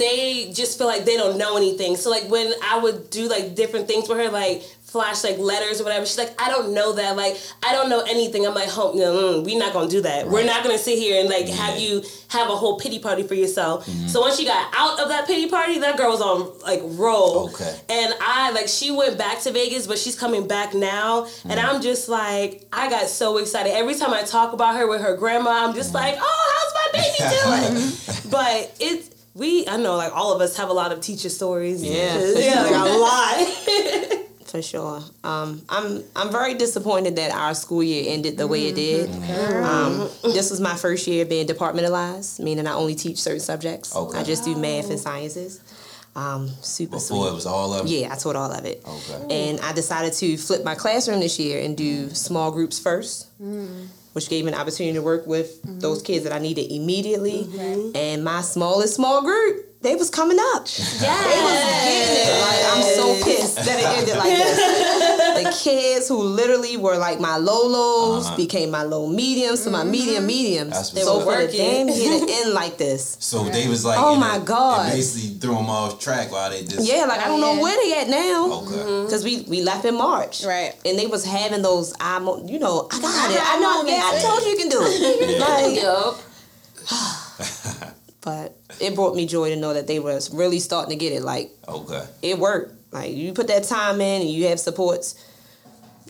they just feel like they don't know anything. So like when I would do like different things with her, like flash like letters or whatever, she's like, I don't know that. Like I don't know anything. I'm like, home, no, mm, mm we're not gonna do that. We're not gonna sit here and like have you have a whole pity party for yourself. Mm-hmm. So once she got out of that pity party, that girl was on like roll. Okay. And I like she went back to Vegas, but she's coming back now, and mm-hmm. I'm just like, I got so excited every time I talk about her with her grandma. I'm just mm-hmm. like, oh, how's my baby doing? but it's we I know like all of us have a lot of teacher stories. Yeah. yeah, like a lot. For sure. Um, I'm I'm very disappointed that our school year ended the way it did. Um, this was my first year being departmentalized, meaning I only teach certain subjects. Okay. I just do math and sciences. Um, super Before it was all of it. Yeah, I taught all of it. Okay. And I decided to flip my classroom this year and do small groups first, which gave me an opportunity to work with those kids that I needed immediately. And my smallest small group, they was coming up. Yes. They was getting it. Like, I'm so pissed that it ended like this. the kids who literally were like my low lows Uh-huh. became my low mediums to my medium mediums. That's what's so up. for the damn year to end like this. So they was like, Oh my a- God. It basically threw them off track while they just. Yeah, like I don't know yeah. where they at now. Okay. Because we, we left in March. Right. And they was having those, I, mo- you know, I got it. I know. Yeah, I told you you can do it. Like, Yup. but it brought me joy to know that they was really starting to get it. Like, Okay. it worked. Like, you put that time in and you have supports,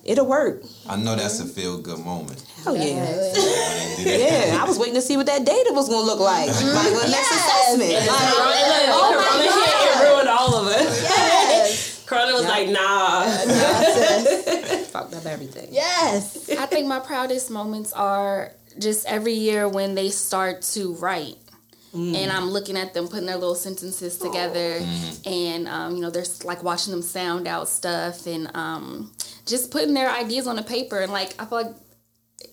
it'll work. I know that's a feel good moment. Oh, yeah. When they do that. Yeah, I was waiting to see what that data was going to look like. Mm-hmm. Like, the next assessment. Like, oh my Corona hit and ruined all of it. Yes. Corona was like, nah. fucked up everything. yes. I think my proudest moments are just every year when they start to write. And I'm looking at them putting their little sentences together, and um, you know, they're like watching them sound out stuff, and um, just putting their ideas on the paper. And like, I feel like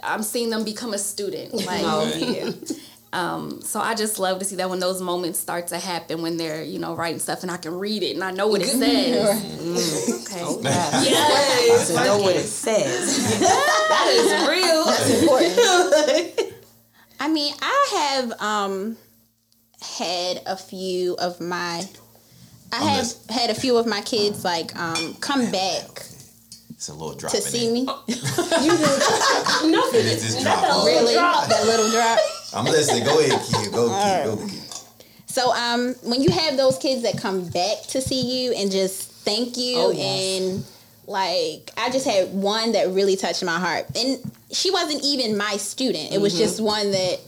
I'm seeing them become a student. Like, Oh, yeah. um, so I just love to see that when those moments start to happen, when they're you know writing stuff, and I can read it and I know what it says. Okay. Yes. To know what it says. That is real. That's important. I mean, I have um had a few of my I I'm have listening. had a few of my kids like um come back It's a little drop. to in see it. me. It's just drop off. Really, that little drop. I'm listening. Go ahead, kid. Go, kid. Go, kid. So um, when you have those kids that come back to see you and just thank you Oh, yes. and like I just had one that really touched my heart. And she wasn't even my student. It was Mm-hmm. just one that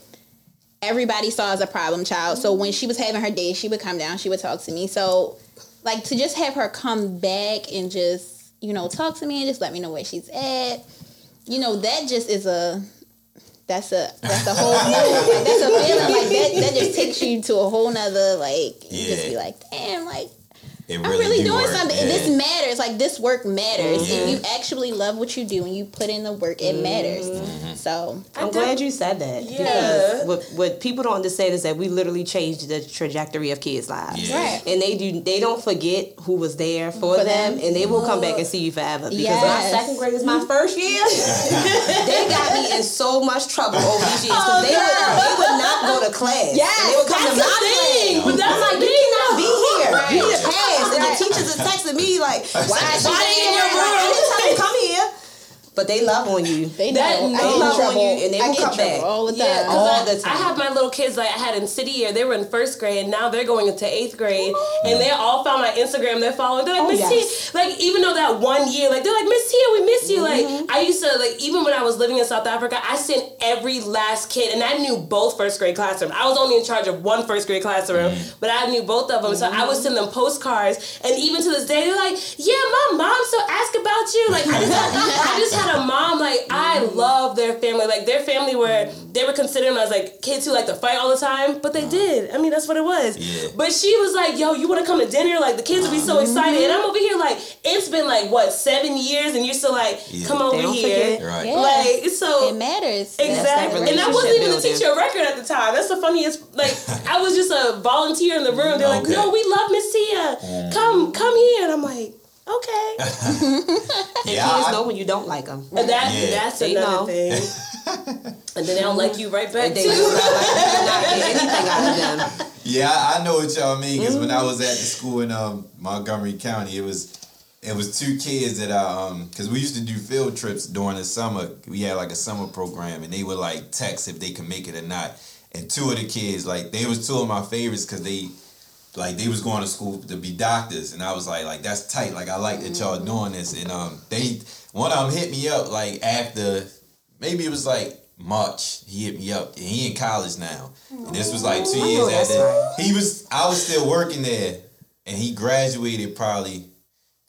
everybody saw as a problem child. So when she was having her day, she would come down, she would talk to me. So like to just have her come back and just, you know, talk to me and just let me know where she's at. You know, that just is a that's a that's a whole nother, like, that's a feeling like that that just takes you to a whole nother like you just Yeah. be like, damn, like It I'm really do doing work, something. yeah. And this matters. Like this work matters. Yeah. If you actually love what you do and you put in the work, it matters. Mm-hmm. So I'm glad you said that. Yeah. Because what, what people don't understand is that we literally changed the trajectory of kids' lives. Yeah. Right. And they do they don't forget who was there for, For them, them. and they will come back and see you forever. Because Yes. my second grade is my first year. they got me in so much trouble over these years because they, would, they would not go to class. Yes, and they would come that's to the my thing. class. But that's I'm like, Right. You need to pass. And the teachers are texting me like, why, is she Why in in your room? Anytime you come. But they love on you. they That- know. they I get love on you and they I will get in come back. all the time. Yeah, 'cause All I, the time. I have my little kids like I had in city year. They were in first grade, and now they're going into eighth grade, and they all found my Instagram. They're following. They're like Oh, Miss yes. Tia. Like even though that one year, like they're like Miss Tia, we miss you. Mm-hmm. Like I used to like even when I was living in South Africa, I sent every last kid, and I knew both first grade classrooms. I was only in charge of one first grade classroom, but I knew both of them. So I would send them postcards, and even to this day, they're like, "Yeah, my mom still ask about you." Like I just, had, I just had a mom. Like I mm. love their family. Like their family were mm. they were considering them as like kids who like to fight all the time, but they did. I mean, that's what it was. Yeah. But she was like, "Yo, you want to come to dinner?" Like the kids would be so mm-hmm. excited, and I'm over here like, it's been like what seven years, and you're still like, Yeah. "Come They over don't here." forget. Right. Yeah. Like so. it matters. Exactly, that and I wasn't even the teacher of record at the time. That's the funniest. Like, I was just a volunteer in the room. They're like, Okay. "No, we love Miss Tia. Mm. Come, come here." And I'm like, "Okay." Yeah, Kids I- know when you don't like them. And that Yeah. that's They another know. thing. and then they don't like you right back They too. do not like you, not getting anything out of them. Yeah, I I know what y'all mean because when I was at the school in um, Montgomery County, it was it was two kids that I um because we used to do field trips during the summer. We had like a summer program, and they would like text if they could make it or not. And two of the kids, like they was two of my favorites because they like they was going to school to be doctors, and I was like like that's tight. Like I like that y'all doing this, and um they one of them hit me up like after maybe it was like March. He hit me up, and he in college now. And this was like two years after he was. I was still working there, and he graduated probably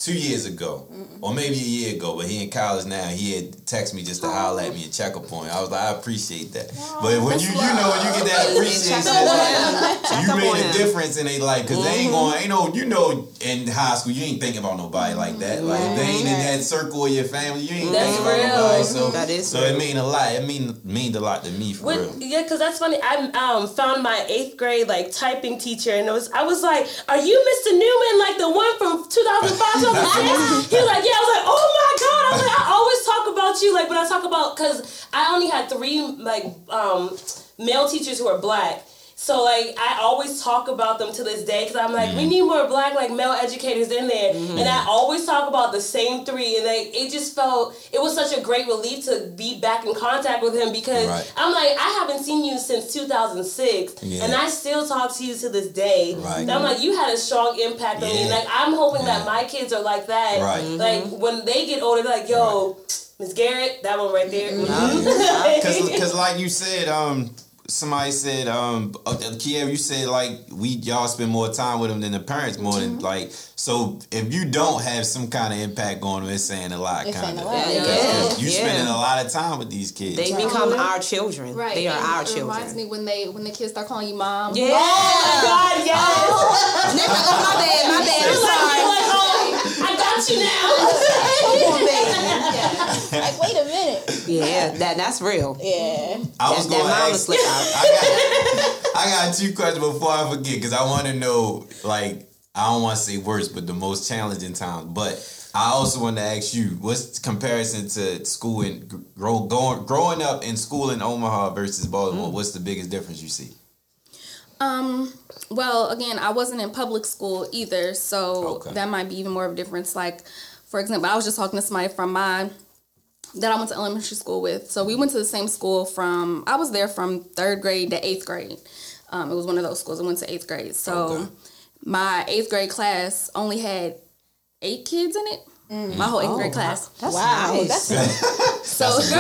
two years ago, or maybe a year ago. But he in college now. He had texted me just to holler at me and check up point. I was like, I appreciate that. but when you you know when you get that appreciation, Check up it's on like, you made a difference in their life because they ain't going. Ain't no you know in high school you ain't thinking about nobody like that. Like if they ain't in that circle of your family. You ain't That's thinking about nobody. So That is so it mean a lot. It mean means a lot to me for real. Yeah, because that's funny. I um, found my eighth grade like typing teacher, and it was I was like, "Are you Mr. Newman, like the one from 2005, 2006?" he was like, "Yeah." I was like, "Oh my god!" I was like, "I always talk about you, like when I talk about because I only had three like um, male teachers who are black." So like I always talk about them to this day because I'm like we mm-hmm. need more black like male educators in there, mm-hmm. and I always talk about the same three, and like it just felt it was such a great relief to be back in contact with him because Right. I'm like I haven't seen you since 2006, Yeah. and I still talk to you to this day. Right. And I'm like you had a strong impact on me, like I'm hoping Yeah. that my kids are like that. Right. Like mm-hmm. when they get older, they're like yo, Miss Garrett, that one right there. Cause, cause like you said, um, somebody said, um, uh, Kiev, you said like we y'all spend more time with them than the parents more than Mm-hmm. like. So if you don't have some kind of impact going on them, it's saying a lot, kind of. a yeah. You Yeah. spending a lot of time with these kids. They become our children. Right. They are and our it reminds me when they when the kids start calling you mom. Yeah. Oh my God, yes. Nigga, oh, my bad, my bad. I'm sorry. like, oh, I got you now. Come on, baby. Like, wait a minute. Yeah, that that's real. Yeah. I was That, going that to ask. slip out. I got, I got two questions before I forget because I want to know, like, I don't want to say worst, but the most challenging times. But I also want to ask you, what's the comparison to school and grow, going, growing up in school in Omaha versus Baltimore? What's the biggest difference you see? Um, well, again, I wasn't in public school either, so Okay. that might be even more of a difference. Like, for example, I was just talking to somebody from my that I went to elementary school with. So we went to the same school from I was there from third grade to eighth grade. Um, it was one of those schools. I went to eighth grade. So Okay. my eighth grade class only had eight kids in it. Mm. My whole eighth grade oh, class. That's Wow, nice. that's So girl,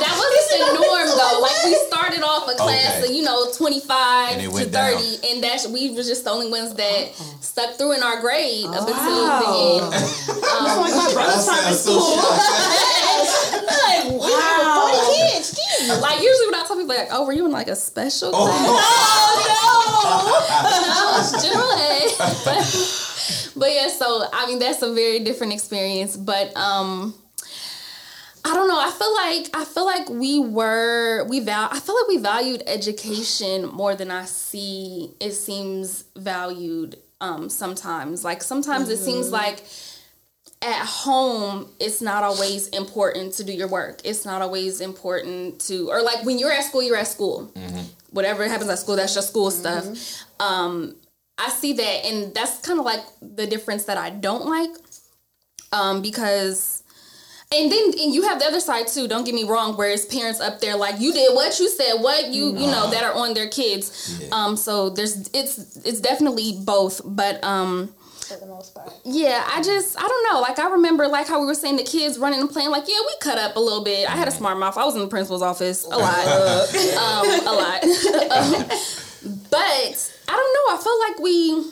that wasn't the norm though. Like we started off a class Okay. of you know twenty five And to went down. thirty, and that we was just the only ones that oh. stuck through in our grade up until Wow. the end. like my brother's private school. like wow. Forty kids. Jeez. Like usually when I tell people like, oh, were you in like a special class? Oh, no, it's general ed. But, but yeah, so I mean that's a very different experience. But um I don't know. I feel like I feel like we were we val I feel like we valued education more than I see it seems valued um sometimes. Like sometimes it seems like at home it's not always important to do your work. It's not always important to or like when you're at school, you're at school. Whatever happens at school, that's just school stuff. Um I see that and that's kind of like the difference that I don't like. Um because and then and you have the other side too. Don't get me wrong, where it's parents up there like you did what you said, what you you know that are on their kids. Yeah. Um, so there's it's it's definitely both, but um, For the most part. yeah, I just I don't know. Like I remember like how we were saying the kids running and playing. Like yeah, we cut up a little bit. I had a smart mouth. I was in the principal's office a lot, um, a lot. Um, but I don't know. I feel like we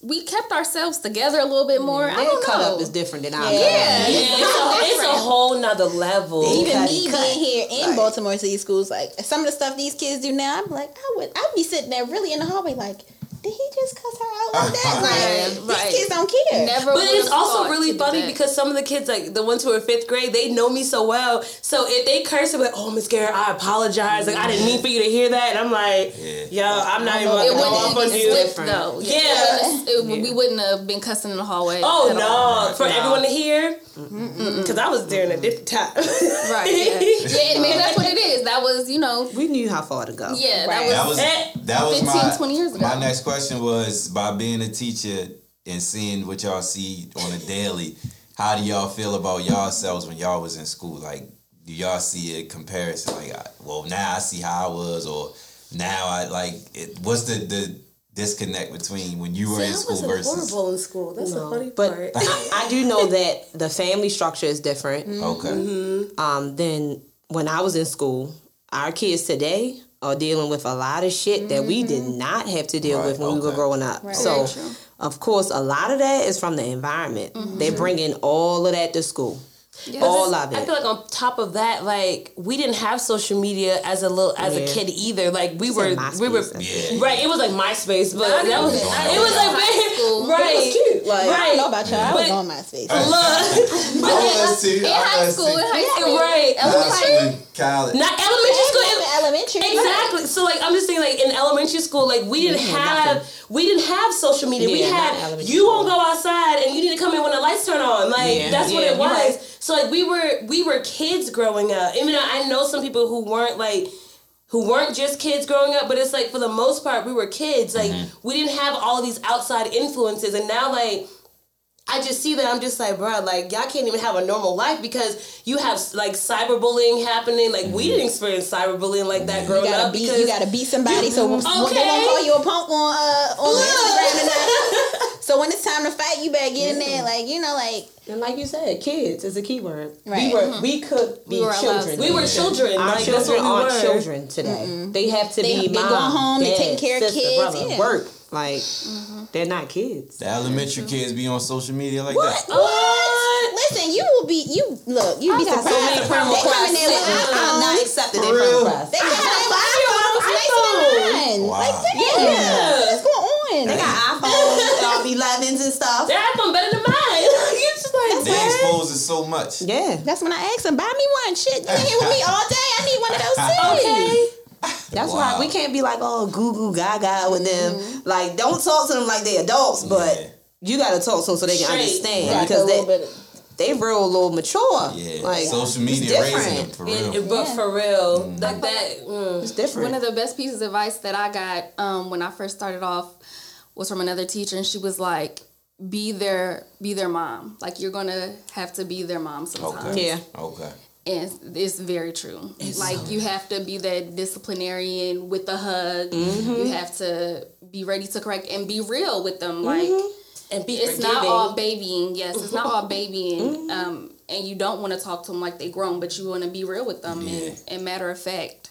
we kept ourselves together a little bit more. I Their don't cut know. up is different than ours. yeah, Yeah, it's, a, it's a whole nother level. Even me cut. being here in Baltimore City schools, like some of the stuff these kids do now, I'm like, I would, I'd be sitting there really in the hallway, like, did he just cuss her out like that? Like, Right. these kids don't care. Never. But it's also really funny that. because some of the kids, like the ones who are fifth grade, they know me so well. So if they curse, they're like, "Oh, Miss Garrett, I apologize. Like I didn't mean for you to hear that." And I'm like, "Yo, I'm not even it gonna go wouldn't off on even you." slip though. Yeah. It wouldn't- it- we wouldn't have been cussing in the hallway. Oh at no, all. for No. everyone to hear, because I was there in a different time. Right. Yeah. yeah. And maybe that's what it is. That was you know. We knew how far to go. Yeah. Right. That was. That was that was eh. 15, my 20 years ago. my next question was by being a teacher and seeing what y'all see on a daily. How do y'all feel about y'all selves when y'all was in school? Like, do y'all see a comparison? Like, I- well, now I see how I was, or now I like. It, what's the the disconnect between when you were in school versus? horrible in school. That's the funny But part. I, I do know that the family structure is different. Okay, Um, than when I was in school. Our kids today are dealing with a lot of shit that we did mm-hmm. not have to deal Right, with when we were growing up. So, of course, a lot of that is from the environment. They mm-hmm. bring in all of that to school. Yeah. All of it. I feel like on top of that, like we didn't have social media as a little as Yeah. a kid either. Like we said were, we were Yeah. right. It was like MySpace, but Not that was even. it was like High school. right. It was cute. Like, I Right. don't know about y'all. I was But- on MySpace. Look, I was too. in high school, too. in high school, right. elementary. college. Not elementary school. Elementary. Exactly. So like I'm just saying like in elementary school like we didn't didn't have have we didn't have social media. we had you won't go outside and you need to come in when the lights turn on. Like that's what it was. So like we were we were kids growing up. I mean I know some people who weren't like who weren't just kids growing up, but it's like for the most part we were kids. Like mm-hmm. we didn't have all these outside influences and now like I just see that I'm just like, bro, like y'all can't even have a normal life because you have like cyberbullying happening. Like we mm-hmm. didn't experience cyberbullying like that You growing gotta up beat. because You gotta beat somebody. so when, when they Okay. won't call you a punk on uh, on Instagram and that. So when it's time to fight, you better get in there. Like you know, like And like you said, kids is a key word. Right. We were mm-hmm. we could be We were children. we were children. Our like, that's children what we aren't were. children today. Mm-hmm. They have to They- be they mom, going home, they dad, taking care of sister, kids, brother, yeah. work. Like they're not kids. The elementary kids be on social media like that. what? Listen, you will be. You look. You be got surprised. so many They friend come in there with I'm not accepting For their friend real? requests. They come in there with iPhones. Nice and Like damn. What's going on? They got iPhones, all 11s and stuff. Their iPhone better than mine. you just like They expose it so much. Yeah. That's when I asked him, buy me one. Shit, you in here with me all day. I need one of those too. okay. That's Wow. why we can't be like, oh, goo goo gaga with them. Like, don't talk to them like they're adults, but Yeah. you got to talk to them so they can Straight. understand Right. because a little they they real a little mature. Yeah, like social media raising different. them for And- real. but for real, like that. Mm. It's different. One of the best pieces of advice that I got um, when I first started off was from another teacher, and she was like, "Be their, be their mom. Like you're gonna have to be their mom sometimes." Okay. Yeah. Okay. And it's very true. like you have to be that disciplinarian with the hug. You mm-hmm. have to be ready to correct and be real with them. Mm-hmm. Like and be it's forgiving. not all babying. Yes, it's not all mm-hmm. babying. Um, and you don't want to talk to them like they grown, but you want to be real with them. And, and matter of fact,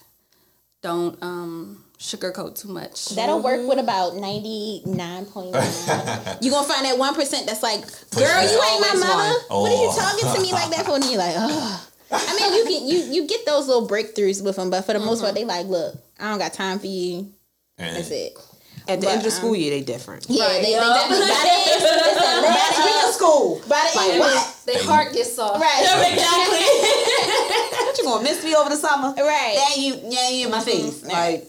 don't um, sugarcoat too much. That'll work with about ninety nine point nine. You gonna find that one percent that's like, girl, you ain't my always mother. one. What are you Oh. talking to me like that for? And you're like, oh. I mean, you can you you get those little breakthroughs with them, but for the most part, they like, look, I don't got time for you. That's it. At the But, end of the school um, year, they different. Yeah, they, they definitely by the end, listen, by the end, school. by the Like end, what? Their heart gets soft. right, exactly. What you gonna miss me over the summer? right. Yeah, you, yeah, you in my face. Like,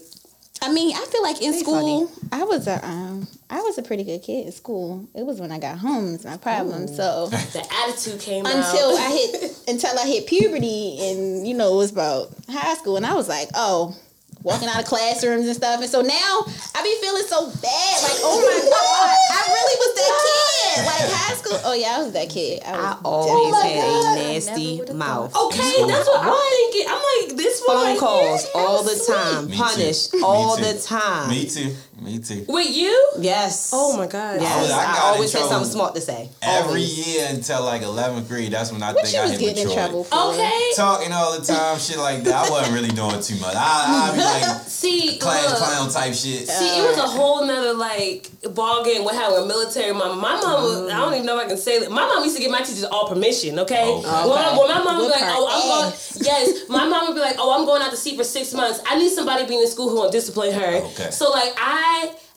I mean, I feel like in school, I was a um, I was a pretty good kid in school. It was when I got home is my problem. So the attitude came until. I hit until I hit puberty, and you know it was about high school, and I was like, oh, walking out of classrooms and stuff, and so now I be feeling so bad, like oh my god, I really was that kid, like high school. Oh yeah, I was that kid. I, I always definitely- had a nasty mouth. Okay, that's what I didn't get. I'm like this one Phone right calls here? all the Sweet. time, Me punished all the time. Me too. Me too. With you? Yes. Oh my god. Yes. I was- I got I, always had something smart to say. Every Always. year until like 11th grade, that's when I What think I was hit getting in trouble for? Okay. Talking all the time, shit like that. I wasn't really doing too much. I, I be like See, class look. clown type shit. See, it was a whole nother like ball game with having a military mom. My mom, was, I don't even know if I can say that. My mom used to give my teachers all permission. Okay, okay. When, when my mom would be like, "Oh, I'm going," yes, my mom would be like, "Oh, I'm going out to sea for six months. I need somebody being in school who won't discipline her." Okay. So like I.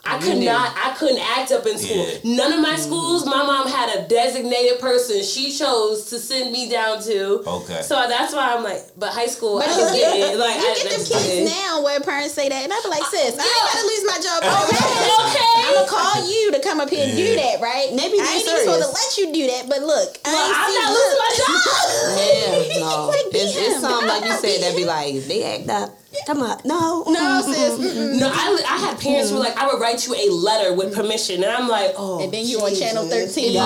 I could knew. not. I couldn't act up in school. Yeah. None of my schools. My mom had a designated person she chose to send me down to. Okay. So that's why I'm like, but high school, But I you get, get it. Like you I, get them that's kids it. now where parents say that, and I'd be like, uh, sis, I ain't Yeah. gotta lose my job. Okay. okay. I'm gonna call you to come up here and do that, right? Maybe they be I being ain't even supposed to let you do that, but look, I Well, ain't I'm see not look. losing my job. Yeah, no. Like, It's, damn, it's something like you said be that be like, they act up, come on. No. No, sis. No, I, I had parents who were like, I would write you a letter with permission, and I'm like, oh. And then you on channel Jesus. 13. Yeah.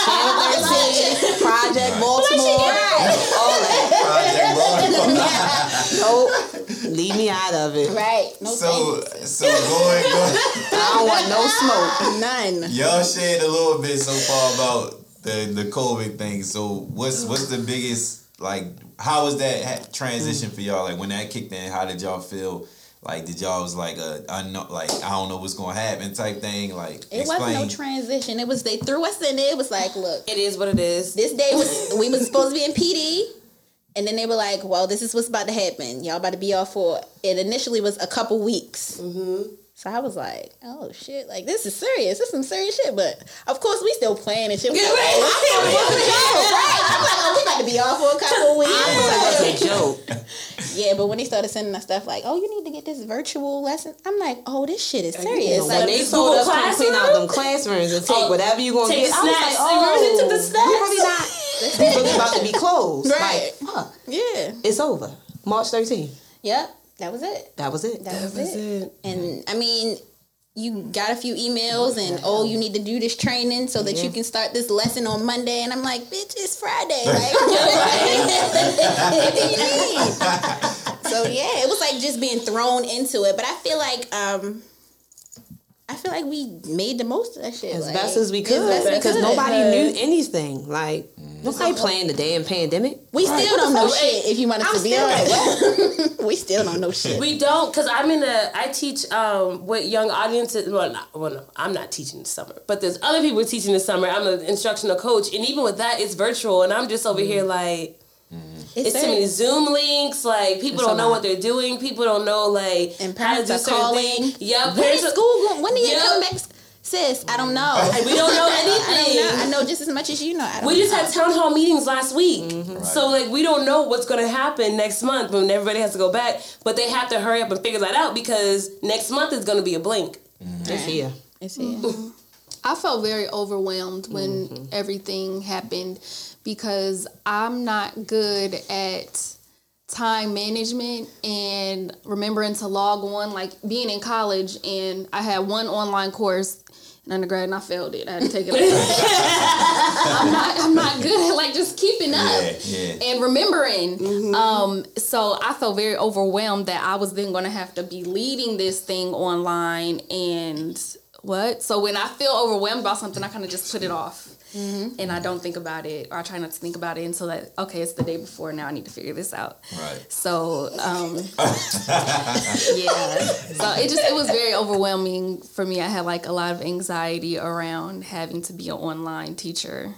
Channel 13, Project Baltimore, all that. Project Baltimore. Nope. Leave me out of it. Right. No so so going going. I don't want no smoke. None. Y'all shared a little bit so far about the the COVID thing. So what's what's the biggest like? How was that transition for y'all? Like when that kicked in, how did y'all feel? Like did y'all was like a unknown, like I don't know what's gonna happen type thing? Like It wasn't no transition. It was they threw us in there. It was like, look, It is what it is. this day was we was supposed to be in PD, and then they were like, well, this is what's about to happen. Y'all about to be off for. It initially was a couple weeks. Mm-hmm. So I was like, oh shit, like this is serious. This is some serious shit. But of course, we still playing and oh, shit. We like, right. I thought it was a joke, right? I'm like, oh, we about to be off for a couple weeks. I thought it was a joke. Yeah, but when they started sending us stuff like, "Oh, you need to get this virtual lesson," I'm like, "Oh, this shit is serious." Like, they told us come clean out them classrooms and take Oh, whatever you gonna take get, the I was snacks. like, oh, took the snacks? really not. We really about to be closed. Right. Like, fuck, yeah, it's over. March 13th. yep, that was it. That was it. That, was, it. And I mean, you got a few emails and oh, you need to do this training so that you can start this lesson on Monday. And I'm like, bitch, it's Friday. Like, what do you mean? So yeah, it was like just being thrown into it. But I feel like um. I feel like we made the most of that shit. As like, best as we could, because nobody knew anything. Like nobody playing the damn pandemic. We still don't know shit. If you want to be honest, we still don't know shit. We don't, cause I'm in a. I teach um with young audiences. Well, not, well, no, I'm not teaching this summer, but there's other people teaching this summer. I'm an instructional coach, and even with that, it's virtual, and I'm just over here like. It's too many. Zoom links. Like people It's don't know lot. what they're doing. People don't know like And how to do are certain calling. things. Yeah, When parents is school? When are you Yep. coming back? Sis, I don't know. We don't know I don't anything. know. I know just as much as you know. I don't We just know. had town hall meetings last week. Mm-hmm. So like we don't know what's gonna happen next month when everybody has to go back. But they have to hurry up and figure that out because next month is gonna be a blink. Mm-hmm. It's here. It's mm-hmm. here. I felt very overwhelmed when mm-hmm. everything happened because I'm not good at time management and remembering to log on like being in college and I had one online course in undergrad and I failed it. I had to take it. I'm not I'm not good at like just keeping up Yeah, yeah. and remembering. Um, so I felt very overwhelmed that I was then going to have to be leading this thing online and what. So when I feel overwhelmed about something, I kind of just put it off. Mm-hmm. And I don't think about it, or I try not to think about it until that okay, it's the day before. Now I need to figure this out. Right. So, um, yeah. So it just it was very overwhelming for me. I had like a lot of anxiety around having to be an online teacher,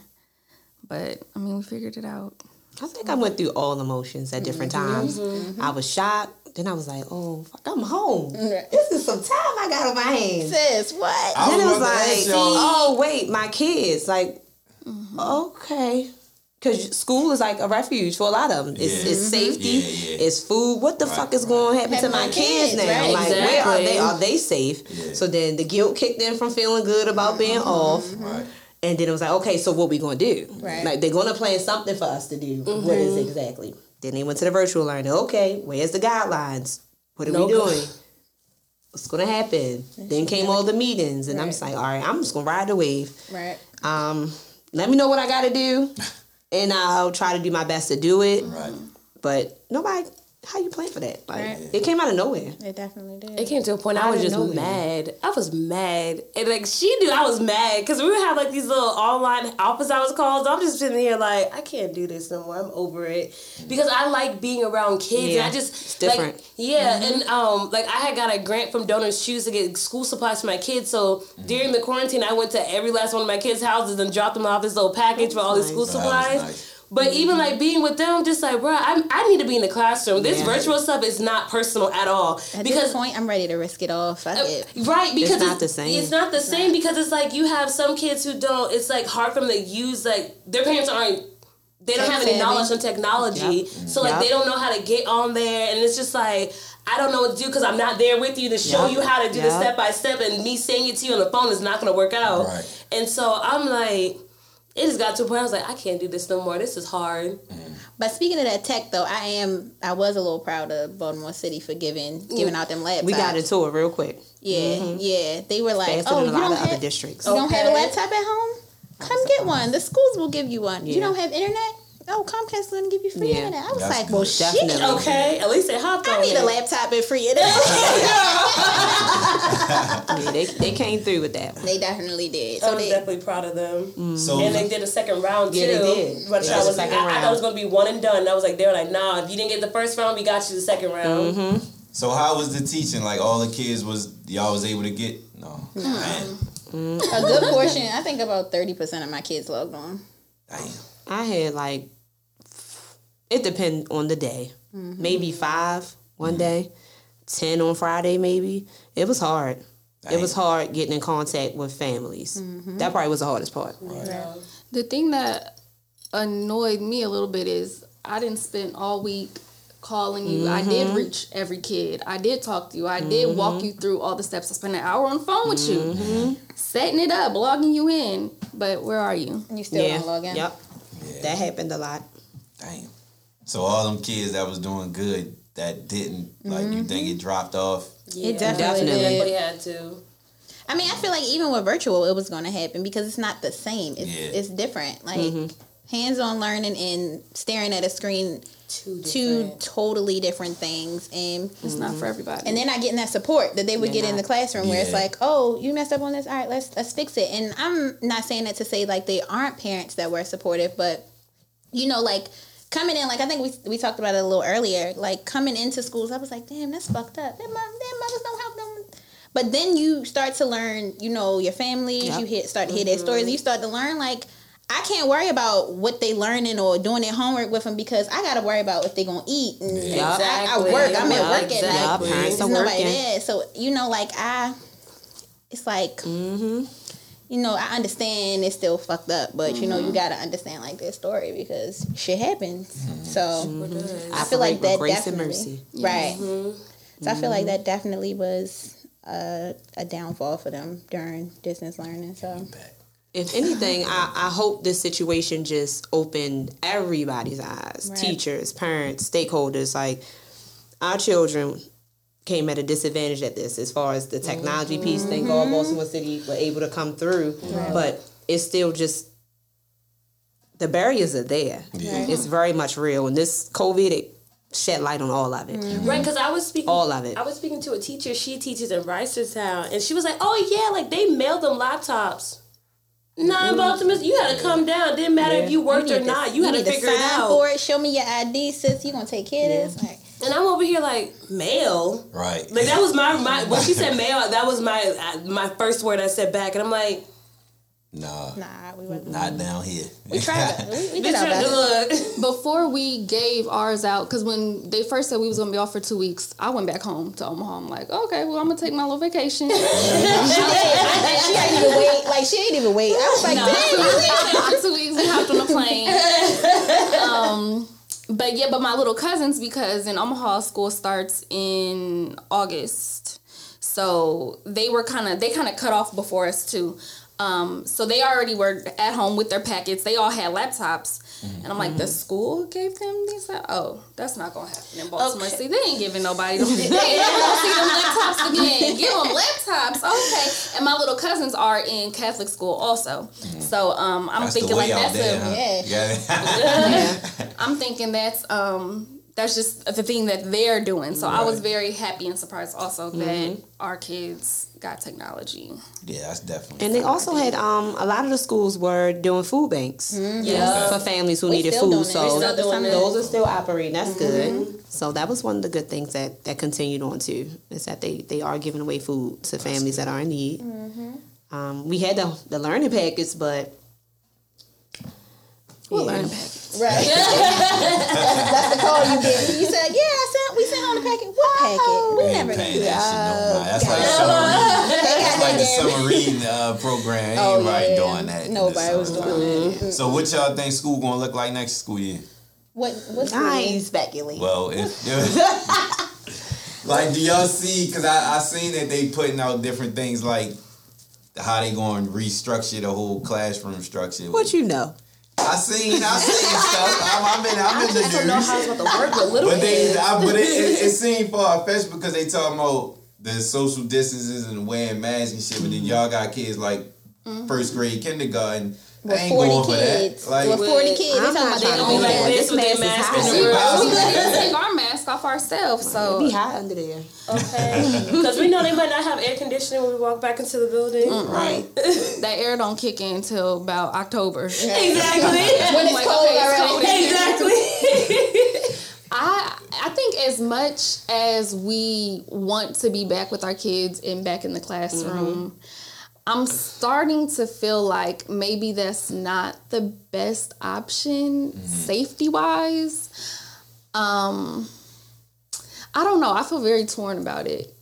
but I mean, we figured it out. I think I went through all emotions at different mm-hmm. times. Mm-hmm. I was shocked. Then I was like, "Oh, fuck, I'm home. This is some time I got on my hands." Sis, what? I then I was was about to like, ask "Oh, wait, my kids." Like, okay, because school is like a refuge for a lot of them. It's, Yeah. it's safety, Yeah, yeah. it's food. What the Right, fuck is right. going to happen to to my my kids, kids, now? right. Like, where are they? Are they safe? Yeah. So then the guilt kicked in from feeling good about being mm-hmm. off. Right. And then it was like, okay, so what we gonna do? Right. Like they're gonna plan something for us to do. What is mm-hmm. exactly? Then they went to the virtual learning. Okay, where's the guidelines? What are No we go- doing? What's gonna happen? Then came all the meetings, and I'm just like, all right, I'm just gonna ride the wave. Right. Um, let me know what I gotta do, and I'll try to do my best to do it. Right. But nobody, how you plan for that? Like Right. it came out of nowhere. It definitely did. It came to a point I Out was just nowhere. mad. I was mad, and like she knew I was mad because we would have like these little online office hours calls. I'm just sitting here like I can't do this no more. I'm over it because I like being around kids. Yeah, and I just it's different. Like, yeah, and um, like I had got a grant from Donors Choose to get school supplies for my kids. So during the quarantine, I went to every last one of my kids' houses and dropped them off this little package for all these school nice. That was supplies. But even mm-hmm. like being with them, just like, bro, I, I need to be in the classroom. This Yeah. virtual stuff is not personal at all. At because this point, I'm ready to risk it all. Fuck uh, it. Right, because it's not the same. It's not the same because it's like you have some kids who don't. It's like hard for them to use like their parents aren't. They don't have any knowledge on technology, Yep. so like Yep. they don't know how to get on there, and it's just like I don't know what to do because I'm not there with you to show Yep. you how to do the step by step, and me saying it to you on the phone is not going to work out. Right. And so I'm like, it just got to a point I was like, I can't do this no more. This is hard. Mm. But speaking of that tech, though, I am. I was a little proud of Baltimore City for giving giving out them laptops. We got into it real quick. Yeah, mm-hmm. yeah. They were like, Faster "Oh, than you lot don't of other have districts. you don't have a laptop at home? Come get one. Oh. The schools will give you one. You don't have internet? Oh, Comcast is gonna give you free Yeah. internet. I was That's like, well, good. shit. Okay, at least they hopped on I need it. a laptop and free internet. Yeah, they, they came through with that. they definitely did. I So was they, definitely proud of them. Mm. So And they did a second round too. Yeah, they did. Which Yeah, I was second I, I thought it was gonna be one and done. I was like, they were like, nah, if you didn't get the first round, we got you the second round. Mm-hmm. so how was the teaching? Like all the kids was y'all was able to get? No. Man. a good portion. I think about thirty percent of my kids logged on. Damn. I had like, it depend on the day. Mm-hmm. Maybe five one day, ten on Friday maybe. It was hard. It was hard getting in contact with families. Mm-hmm. That probably was the hardest part. The thing that annoyed me a little bit is I didn't spend all week calling you. I did mm-hmm. reach every kid. I did talk to you. I did walk you through all the steps. I spent an hour on the phone with you, setting it up, logging you in. But where are you? You still yeah. don't log in. Yep. That happened a lot. Damn. So all them kids that was doing good that didn't like you think it mm-hmm. dropped off. It definitely, Definitely. did. They had to. I mean, I feel like even with virtual, it was going to happen because it's not the same. It's Yeah. it's different. Like mm-hmm. hands-on learning and staring at a screen, Two two totally different things, and It's not for everybody. and they're not getting that support that they would get in the classroom where it's like, oh, you messed up on this. All right, let's let's fix it. And I'm not saying that to say like they aren't parents that were supportive, but you know, like coming in, like I think we we talked about it a little earlier. Like coming into schools, I was like, damn, that's fucked up. Their, mom, their mothers don't help them. But then you start to learn, you know, your families. Yep. You hear, start to hear their stories. Mm-hmm. You start to learn like. I can't worry about what they learning or doing their homework with them because I got to worry about what they gonna eat. And I, I work. I'm at Yeah, work at exactly. night. Yeah, parents There's are nobody working. there. So you know, like I, it's like, Mm-hmm. you know, I understand it's still fucked up, but you know, you mm-hmm. gotta understand like their story because shit happens. Mm-hmm. So mm-hmm. I feel like that grace and definitely, mercy. right. So I feel like that definitely was a, a downfall for them during distance learning. So If anything, I, I hope this situation just opened everybody's eyes Right. teachers, parents, stakeholders. Like, our children came at a disadvantage at this as far as the technology piece. Thank God mm-hmm. Baltimore City were able to come through, but it's still just the barriers are there. It's very much real, and this COVID it shed light on all of it. Mm-hmm. Right, because I was speaking. All of it. I was speaking to a teacher. She teaches in Reisterstown, and she was like, "Oh yeah, like they mailed them laptops." Not in Baltimore. You had to come down. Didn't matter if you worked or not. You, had to figure it sign out. for it. Show me your ID, sis. You gonna take care of this? Like, And I'm over here like mail. Right. Like that was my my when she said mail, that was my uh, my first word I said back, and I'm like, Nah, nah, we wasn't. not down here. We tried. We, we did our best. look. Before we gave ours out, because when they first said we was gonna be off for two weeks, I went back home to Omaha. I'm like, okay, well, I'm gonna take my little vacation. she ain't even wait. Like she ain't even wait. I was like, No, damn. for two weeks, we hopped on a plane. Um, but yeah, but my little cousins, because in Omaha, school starts in August, so they were kind of they kind of cut off before us too. Um, so they already were at home with their packets. They all had laptops, and I'm like, the school gave them these. Oh, that's not gonna happen in Baltimore. Okay. See, they ain't giving nobody. Them, they ain't gonna see them laptops again. Give them laptops, okay? And my little cousins are in Catholic school also, so um, I'm That's thinking like that's there. a. huh? Yeah. Yeah. I'm thinking that's um that's just the thing that they're doing. So I was very happy and surprised also that our kids got technology. yeah, that's definitely. And they also had um a lot of the schools were doing food banks Yeah. for families who We needed still food. it. So still doing it. those are still operating. That's good. So that was one of the good things that that continued on too. Is that they they are giving away food to families that are in need. Um, we had the the learning packets, but What Yeah. learning package? Right. that's, that's the call you get. You said, yeah, I sent. We sent on the packet. What packet? We Ain't never paying did. that shit no mind. That's like God. summer reading. They That's got like the that summer reading uh, program. Ain't Oh, nobody yeah. doing that. Nobody was summertime. doing that. So what y'all think school gonna look like next school year? What? What's I ain't speculating. Well, if like, do y'all see? Because I I seen that they putting out different things like how they going to restructure the whole classroom structure. What you know? I seen I seen stuff. I'm, I'm in I'm in the I don't know news. how it's about to work with little But they. I, but it, it, it seemed far fetched because they talking about the social distances and wearing masks and shit. But then mm-hmm. y'all got kids like mm-hmm. first grade, kindergarten. I With ain't going forty for kids. that. Like, with forty kids. I'm They talking not about trying they to be like this This with their mask is mask hot. in the See, room. I We was- couldn't take our mask off ourselves, It so be hot under there. Okay. Because we know they might not have air conditioning when we walk back into the building. Mm, right. that air don't kick in until about October. Exactly. When it's Like, cold okay, it's already. cold in exactly. I I think as much as we want to be back with our kids and back in the classroom, mm-hmm. I'm starting to feel like maybe that's not the best option mm-hmm. safety wise. Um I don't know. I feel very torn about it.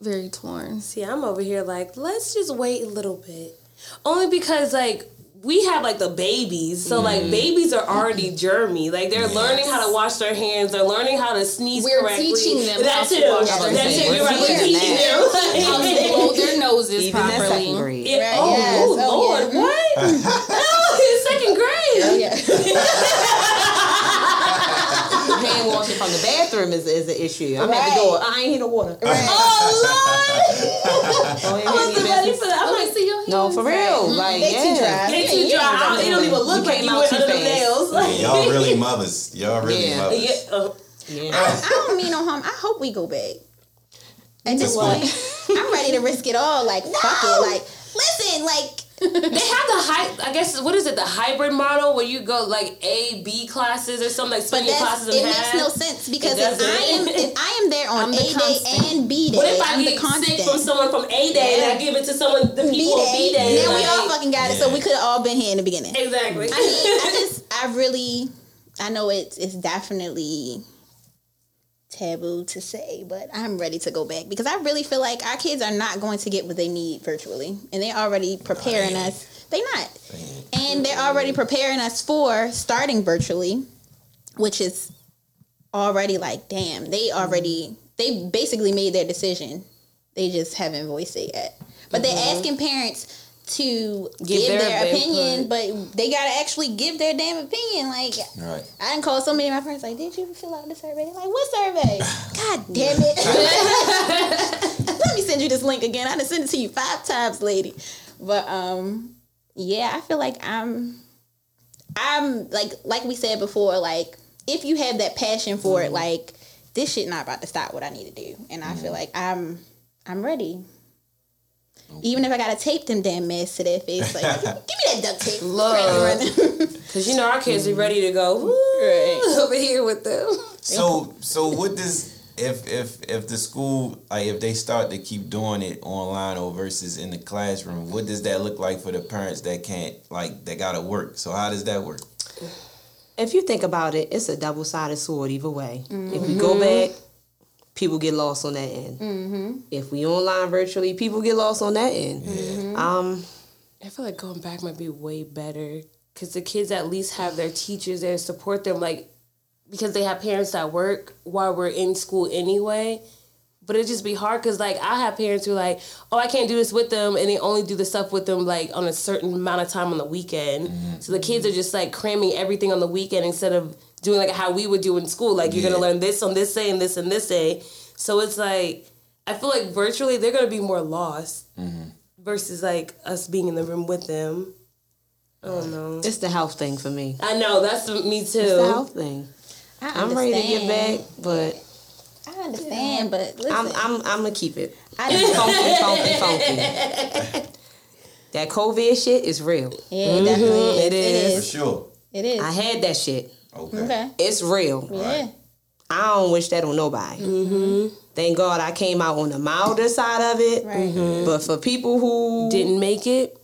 Very torn. See, I'm over here like, let's just wait a little bit. Only because like we have like the babies, so like mm-hmm. babies are already germy. Like they're learning how to wash their hands. They're learning how to sneeze We're correctly. teaching them that how to too. wash their That hands. too. You're right. We're We're teaching teaching them. How to blow their noses Even in second properly. grade. Yeah. Right, Oh, yes. oh, Oh, Lord, yeah. what? oh, in second grade. Oh, yeah. Hand washing from the bathroom is, is an issue. I'm at the door. I ain't hear no water. Right. Oh, Lord. I hand wasn't ready for that. I'm like, see your hands. No, for real. Like, They too dry. they too dry. They don't even look You like came you out went under the fast. nails. Yeah, y'all really mothers. Y'all really Yeah. mothers. Yeah, uh, Yeah. I don't mean no harm. I hope we go back. At this point, I'm ready to risk it all. Like fuck it. Like listen, like They have the high. I guess what is it? The hybrid model where you go like A, B classes or something like but split your that's classes it in makes no sense because if I am if I am there on I'm A the day and B day, What if I I'm the get constant. sick from someone from A day and I give it to someone the B people B day. day? Now we all fucking got it. So we could have all been here in the beginning. exactly. I mean, I just, I really, I know it's it's definitely taboo to say, but I'm ready to go back because I really feel like our kids are not going to get what they need virtually, and they're already preparing us. They not, and they're already preparing us for starting virtually, which is already like, damn, they mm-hmm. already they basically made their decision. They just haven't voiced it yet, but they're mm-hmm. asking parents to Give give, their their, input. opinion, but they gotta actually give their damn opinion. Like Right. I didn't call so many of my friends like, did you fill out the survey? They're like, what survey? God damn it. Let me send you this link again. I done sent it to you five times, lady. But um yeah, I feel like I'm I'm like like we said before, like if you have that passion for it, like this shit not about to stop what I need to do. And I feel like I'm I'm ready. Oh. Even if I gotta tape them damn masks to their face, like give me that duct tape. Lord. Right. Because you know our kids are mm. ready to go Right. over here with them. So so what does if if if the school like if they start to keep doing it online or versus in the classroom, what does that look like for the parents that can't like that gotta work? So how does that work? If you think about it, it's a double sided sword either way. If we go mm-hmm. back, people get lost on that end. Mm-hmm. If we online virtually, people get lost on that end. Mm-hmm. Um, I feel like going back might be way better because the kids at least have their teachers there to support them, like because they have parents that work while we're in school anyway. But it just be hard because like I have parents who are like, oh, I can't do this with them, and they only do the stuff with them like on a certain amount of time on the weekend. Mm-hmm. So the kids are just like cramming everything on the weekend instead of doing like how we would do in school. Like you're Yeah. gonna learn this on this day and this and this day. So it's like I feel like virtually they're gonna be more lost mm-hmm. versus like us being in the room with them. I don't know. it's the health thing for me. I know that's me too. It's the health thing. I I'm ready to get back, but I understand, but listen, I'm I'm I'm gonna keep it. I just Funky, funky, funky. That COVID shit is real. yeah, it definitely mm-hmm. is. It It is. For sure. It is. I had that shit. Okay. okay. It's real. Yeah. I don't wish that on nobody. Mm-hmm. Thank God I came out on the milder side of it. Right. Mm-hmm. But for people who Didn't make it.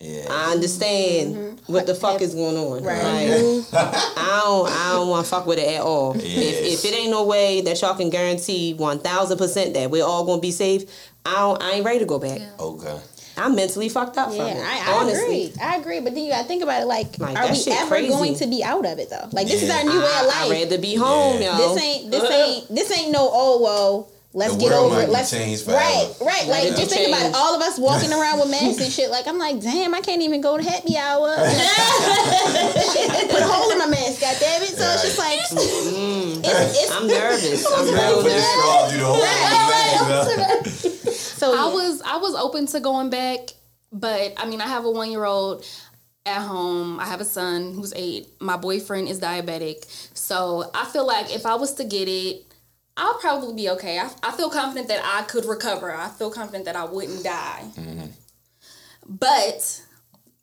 Yeah. I understand mm-hmm. what the fuck is going on. Right. Like, I don't I don't want to fuck with it at all. If, if it ain't no way that y'all can guarantee one thousand percent that we're all gonna be safe, I don't, I ain't ready to go back. Okay. I'm mentally fucked up from Yeah, it. I, I honestly. agree. I agree. But then you gotta think about it like, Like, are we ever crazy. going to be out of it though? Like this is our new way of life. I'd rather be home, Yeah. this ain't this ain't this ain't no oh well let's The get world over might it let's changed forever. right right like it just think about it all of us walking around with masks and shit like I'm like damn I can't even go to happy hour shit put a hole in my mask god damn it so it's just like it's, mm-hmm. it's, I'm nervous. I'm Gotta real put the nervous. straw through the whole thing. so I yeah. was I was open to going back, but I mean I have a one year old at home. I have a son who's eight. My boyfriend is diabetic, so I feel like if I was to get it, I'll probably be okay. I, I feel confident that I could recover. I feel confident that I wouldn't die. Mm-hmm. But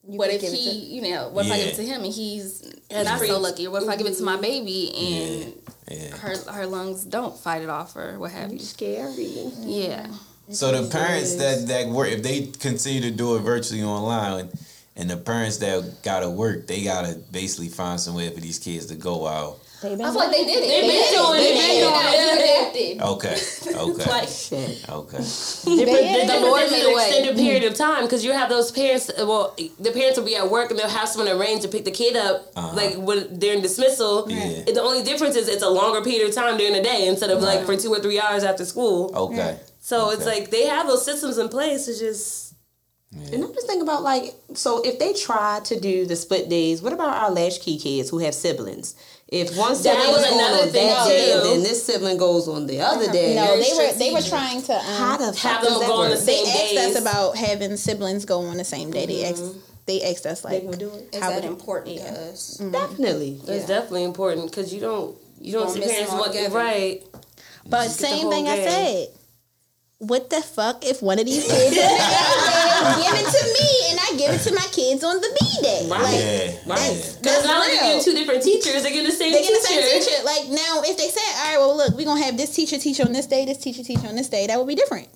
what if give it he, you know, what if I give it to him and he's not so lucky? Or What if I give it to my baby and Yeah. her her lungs don't fight it off or what have you? Scary. Yeah. So the parents that that work, if they continue to do it virtually online, and the parents that gotta work, they gotta basically find somewhere for these kids to go out. I feel like they did it. They've been doing it. They it. did it. They adapted. Okay. Okay. Like Shit. okay. different, the Lord Lord made an a way. extended period of time because you have those parents. Well, the parents will be at work and they'll have someone arrange to pick the kid up, Uh-huh. like when during dismissal. Yeah. And The only difference is it's a longer period of time during the day instead of like for two or three hours after school. Okay. So it's like they have those systems in place. It's just And I'm just thinking about like, so if they try to do the split days, what about our latchkey kids who have siblings? If one sibling was was going another on thing, that day, too. then this sibling goes on the other uh-huh. day, no they were they were trying to um, how the Have them that go on work? the they same asked us about having siblings go on the same day. They mm-hmm. asked they asked us like gonna do it? Is how that would- important to us? Mm-hmm. Definitely. it's definitely important because you don't you don't Gonna see miss parents them want altogether. right. But same whole thing I said. What the fuck if one of these kids give it to me and I give it to my kids on the B day? Right. Like, Yeah. that's. Because that's not only real. getting two different teachers, they're getting the same They get teacher. the same teacher. Like now, if they said, "All right, well, look, we're gonna have this teacher teach on this day, this teacher teach on this day," that would be different.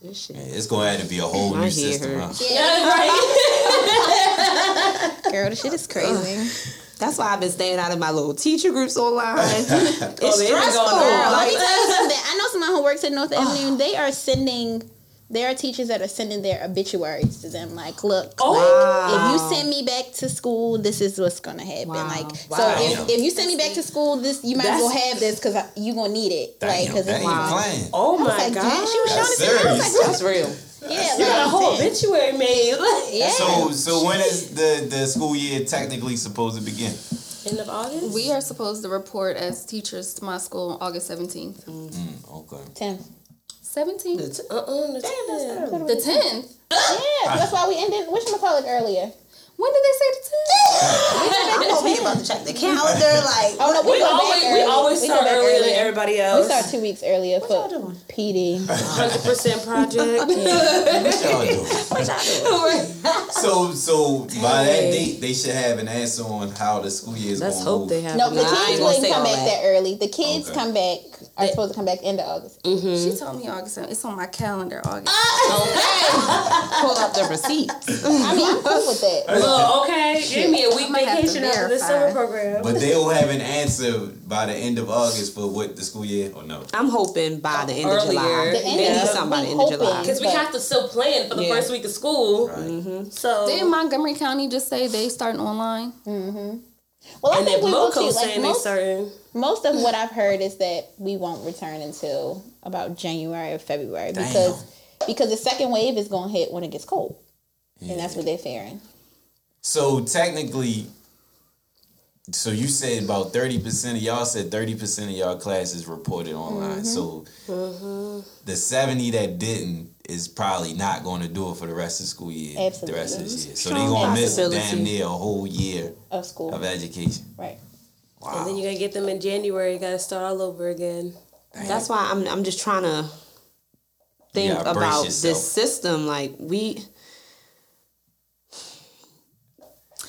This shit. It's gonna have to be a whole I new system. Huh? Yeah, right. Girl, the shit is crazy. That's why I've been staying out of my little teacher groups online. Oh, it's Oh, stressful. going on. Let me tell you something. I know someone who works at North Avenue. They are sending there are teachers that are sending their obituaries to them. Like, look, Oh. like, if you send me back to school, this is what's gonna happen. Wow. Like, Wow. so if, if you send me back to school, this you might as well have this because you gonna need it. like, because that it's ain't like, playing. Oh my like, god. she was showing That's it to me. I was like, That's real. Yeah, You got a whole obituary made. yeah. So so when is the the school year technically supposed to begin? End of August. We are supposed to report as teachers to my school August 17th. Okay. Ten. 17th? Uh uh. The 10th. The 10th? Yeah, that's why we ended. Which call it earlier? When did they say the 10th? I'm over about to check the calendar. Like, Oh no, we, We always we always We start back earlier than earlier. everybody We start two weeks earlier for y'all doing? PD. Hundred percent project. What y'all doing? So so by that date they should have an answer on how the school year is Let's going to hope move. they have. No, the Nah, kids wouldn't come back that. that early. The kids Okay. come back are supposed to come back end of August. Mm-hmm. She told me August. It's on my calendar, August. Ah. Okay. Pull up the receipts. I mean, I'm cool with that. Look, okay, give me a week I might have to vacation after this verify. summer program. But they'll have an answer by the end of August for what the school year or no. I'm hoping by the end of July. The They end need of- something by the we end of July. Because we have to still plan for the Yeah. first week of school. Right. Mm-hmm. So Did Montgomery County just say they starting online? Mm-hmm. Well, I and think then we will too. Bloco's Like most, starting. most of what I've heard is that we won't return until about January or February Damn. because because the second wave is going to hit when it gets cold, and that's what they're fearing. So technically, so you said about thirty percent of y'all said thirty percent of y'all classes reported online. Mm-hmm. So mm-hmm. the seventy that didn't is probably not going to do it for the rest of the school year. Absolutely. The rest of this year. So they're going to miss damn near a whole year Of school, of education. right? Wow. And then you gotta get them in January. You gotta start all over again. That's why I'm I'm just trying to think about this system. Like we,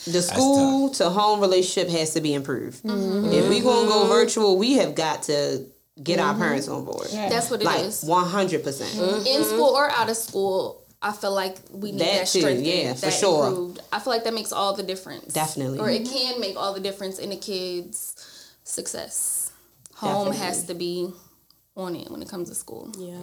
the school to home relationship has to be improved. Mm-hmm. If we're gonna go mm-hmm. virtual, we have got to get our mm-hmm. parents on board. That's what it Like is. one hundred percent. Mm-hmm. In school or out of school, I feel like we need That that, strength. yeah, for sure. Improved. I feel like that makes all the difference. Definitely. Or it mm-hmm. can make all the difference in a kid's success. Home Definitely. has to be on it when it comes to school. Yeah.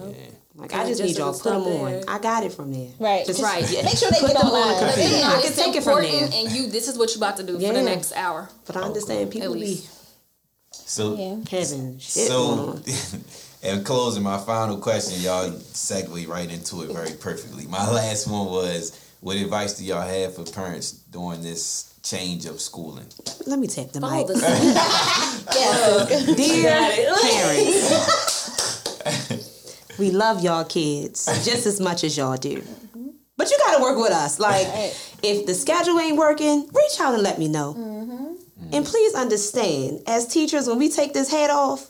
Like I just just need y'all doesn't put them stop on. there. I got it from there. Right. Just, Right. yeah. Make sure they get them on online. the computer. know I can take it from there. and you this is what you're about to do for the next hour. But I understand people be least. So Yeah. having shit So, on. in closing, my final question, y'all segue right into it very perfectly. My last one was, what advice do y'all have for parents during this change of schooling? Let me take the Follow mic. the Dear parents, we love y'all kids just as much as y'all do. But you gotta work with us. Like, if the schedule ain't working, reach out and let me know. Mm-hmm. And please understand, as teachers, when we take this hat off,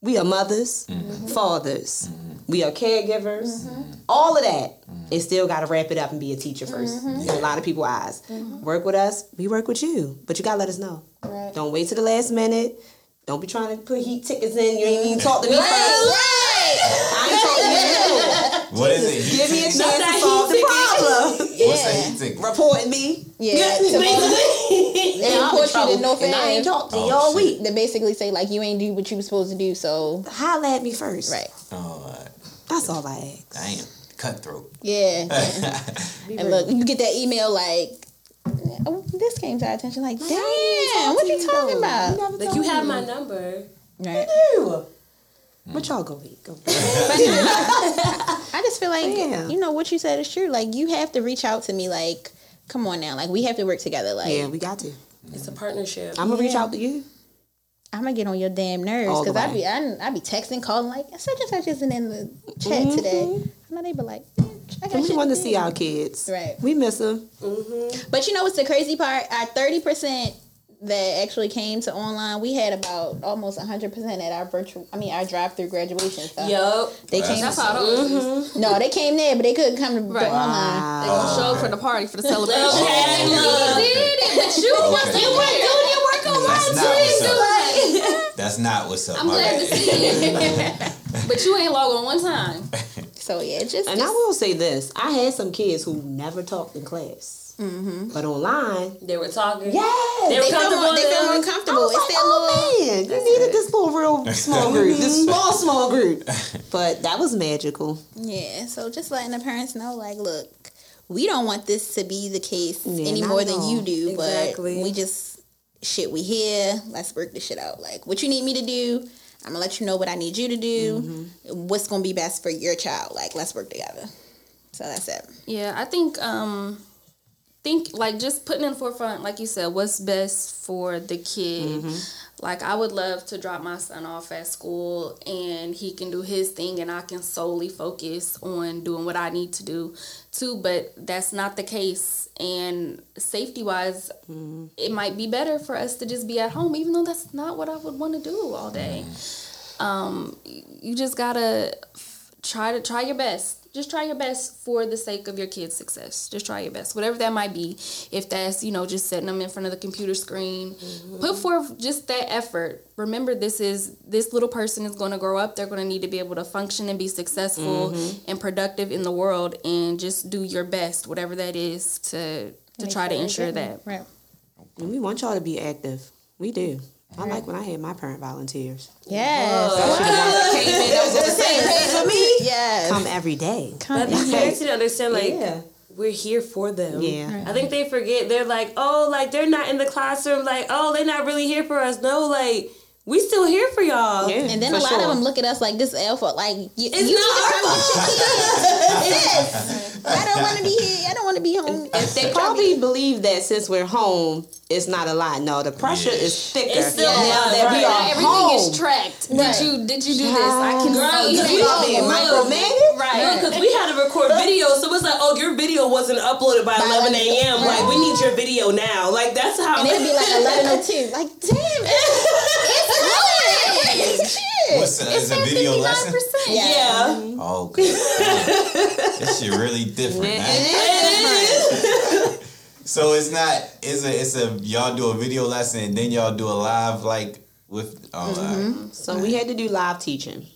we are mothers, fathers, we are caregivers, all of that. And still gotta wrap it up and be a teacher 1st in a lot of people's eyes. Work with us, we work with you. But you gotta let us know. Right. Don't wait to the last minute. Don't be trying to put heat tickets in. You ain't even talk to me first. I ain't talking to you. What is it? Heat Give me a ticket? chance to solve the problem. What's a heat ticket? Reporting me. Yeah. to- They And I'm you to North and I ain't End. talked to Oh, you all shit. week. They basically say like you ain't do what you was supposed to do. So Holla at me first. right. Oh, That's all I ask. damn. Cutthroat. Yeah. and look, you get that email like, oh, this came to our attention. Like, damn, what you talking about? Like you have my number. Right. What y'all go eat? Go. I just feel like Yeah. you know what you said is true. Like you have to reach out to me. Like, come on now. Like we have to work together. Like Yeah, we got to. It's a partnership. I'm gonna reach out to you. I'm gonna get on your damn nerves because I way. be I, I be texting, calling like such and such isn't in the chat Mm-hmm. today. I know they be like, I got We shit want to see our kids. Right. We miss them. But you know what's the crazy part? Our thirty percent that actually came to online, we had about almost hundred percent at our virtual. I mean, our drive-through graduation stuff. Yup. They came. That's how it always is. No, they came there, but they couldn't come to the Right. online. They gonna show up for the party for the celebration. Okay, You did it, but you Okay. wasn't you weren't doing your work on That's mine not what's up. That's not what's up. I'm my glad to see it. but you ain't log on one time. So yeah, just, And I will say this: I had some kids who never talked in class. But online, They were talking. yes, They were They comfortable. more, they felt uncomfortable. then? comfortable. It's their little. oh man, you needed this little real small group, this small small group. But that was magical. Yeah, so just letting the parents know, like, look, we don't want this to be the case Yeah, any more than you do, Exactly. but we just shit. We here. Let's work this shit out. Like, what you need me to do, I'm gonna let you know what I need you to do. Mm-hmm. What's gonna be best for your child? Like, let's work together. So that's it. Yeah, I think um think like just putting in forefront, like you said, what's best for the kid. Mm-hmm. Like I would love to drop my son off at school and he can do his thing and I can solely focus on doing what I need to do too, but that's not the case. And safety wise, mm-hmm. it might be better for us to just be at home, even though that's not what I would want to do all day. Mm-hmm. Um, you just gotta try to try your best. Just try your best for the sake of your kid's success. Just try your best, whatever that might be. If that's you know just setting them in front of the computer screen, mm-hmm. put forth just that effort. Remember, this is this little person is going to grow up. They're going to need to be able to function and be successful mm-hmm. and productive in the world, and just do your best, whatever that is, to to try to ensure that. Right. And we want y'all to be active. We do. I like when I had my parent volunteers. Yes. Came in, that was on the same page for me. Yes. Come every day. But the parents need to understand, like, Yeah. we're here for them. Yeah. I think they forget. They're like, oh, like they're not in the classroom. Like, oh, they're not really here for us. No, like we still here for y'all. Yeah, And then a lot sure. of them look at us like this L for like you, It's you not our come with. I don't want to be here. I don't want to be home. If They probably believe that since we're home, it's not a lot. No, the pressure Yeah. is thicker It's still now a lot, that we right. are Everything home. is tracked. Right. Did you did you do this? I can Girl, see. because we Y'all being micromanaged? Right. Because we had to record video, so it's like, oh, your video wasn't uploaded by 11 a.m. Like, we need your video now. Like, that's how. And it'd be like eleven oh two. Like damn, it's Shit. What's a, is a video lesson? yeah. Oh, okay. this shit really different. man. So it's not. It's a. It's a. Y'all do a video lesson and then y'all do a live like with. Oh, alright. So we had to do live teaching,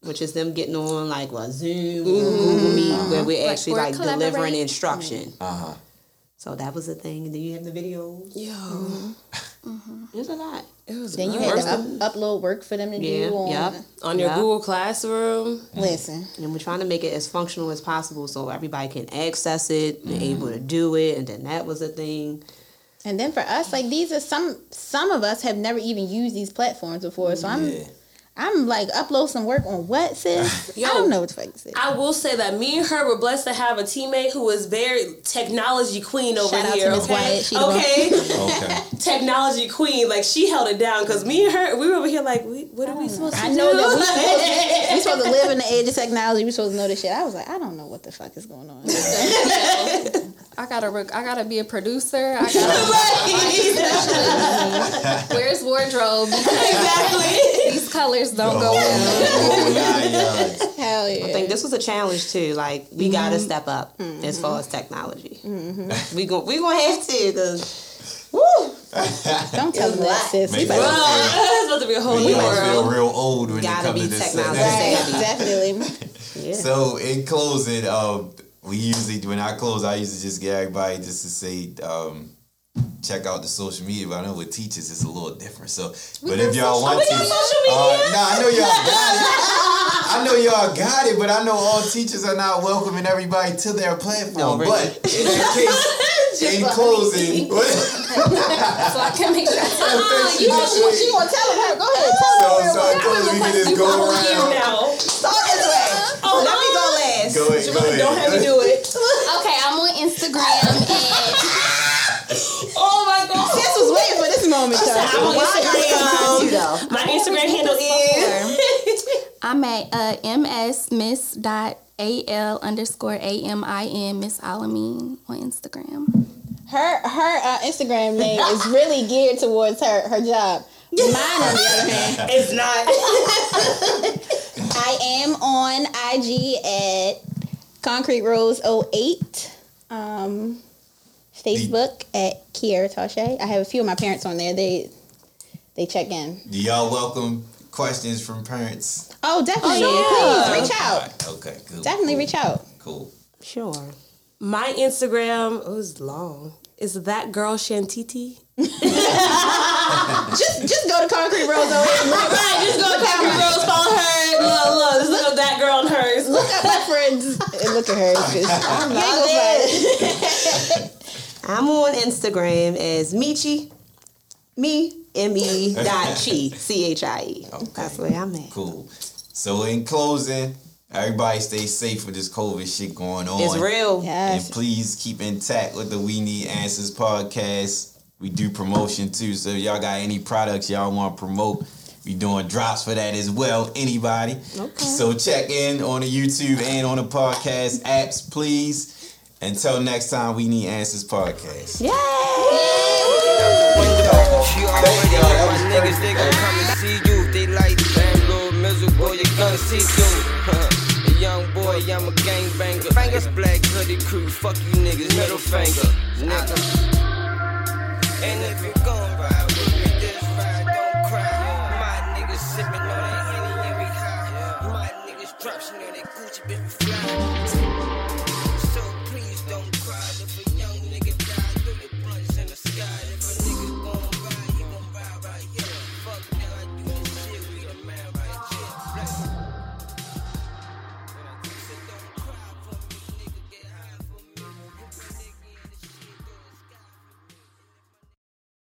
which is them getting on like what Zoom, or Google Meet, uh-huh. where we're actually we're like delivering instruction. Uh huh. So that was the thing. And then you have the videos. Mm-hmm. Mm-hmm. Yo. There's a lot. It was Then you had to up, upload work for them to Yeah. do. On, Yep. on your Yeah. Google Classroom. Listen, And we're trying to make it as functional as possible so everybody can access it and mm-hmm. able to do it. And then that was a thing. and then for us, like these are some some of us have never even used these platforms before. So Yeah. I'm like upload some work on what sis? Yo. I don't know what the fuck this is. I will say that me and her were blessed to have a teammate who was very technology queen over Shout out to here. Miss okay, Wyatt. Okay, Okay. technology queen. Like she held it down because me and her, we were over here like, we, what are we oh, supposed to I do? know that we supposed, we supposed to live in the age of technology. We supposed to know this shit. I was like, I don't know what the fuck is going on. I gotta rec- I gotta be a producer. I gotta where's wardrobe exactly. these colors don't go oh, well. Oh, nine. Hell yeah. I think this was a challenge too. Like we got to mm-hmm. step up mm-hmm. as far as technology. Mm-hmm. We go, we gonna have to. Cause, woo, Don't tell them that, sis. Make We them it's about to be a whole make new them feel real old when you Gotta it comes be to this. technology. Right, definitely. yeah. So in closing, um, we usually when I close, I usually just get everybody just to say, um, check out the social media. But I know with teachers, it's a little different. So, but if y'all want to, got uh, no, I know y'all got it. I know y'all got it, but I know all teachers are not welcoming everybody to their platform. No, really. But in that case, in closing, So I can make sure. so, You want, you, you want to tell them her? Go ahead. Tell them so in closing, we can just go around. now. Start this way. Oh, Let me go last. Go ahead, go ahead. Don't have me do it. Okay, I'm on Instagram and Oh my god. Sis was waiting for this moment, I'm y'all. on Instagram. you? My Instagram handle is. I'm at uh, ms miss dot al underscore a m i n miss alameen on Instagram. Her her uh, Instagram name is really geared towards her her job. Mine, on the other hand, It's not. I am on IG at Concrete Rose 08. Um, Facebook at Kiera Tache. I have a few of my parents on there. They they check in. Do y'all welcome questions from parents? Oh, definitely. Oh, yeah. Please reach out. Alright, okay, cool. Definitely cool, reach out. Cool. Sure. my Instagram oh, it's long. Is that girl Shantiti? just just go to Concrete Rose over here. Look, Right, just go to Concrete Rose, follow her. Look, look, just look up that girl and hers. look at my friends and look at her. It's just, I'm not not there. I'm on Instagram as Michi, me, M E dot Chi, C H I E. That's where I'm at. Cool. So in closing, everybody stay safe with this COVID shit going on. It's real. Yes. And please keep intact with the We Need Answers podcast. We do promotion too. So if y'all got any products y'all want to promote, we doing drops for that as well. Anybody. Okay. So check in on the YouTube and on the podcast apps, please. Until next time, We Need Answers podcast. You already know my niggas, they gon' come and see you. If they like damn little miserable, you gonna see through. A young boy, I'm a gangbanger. This black hoodie crew, fuck you niggas, middle finger, nigga. And if you gon' ride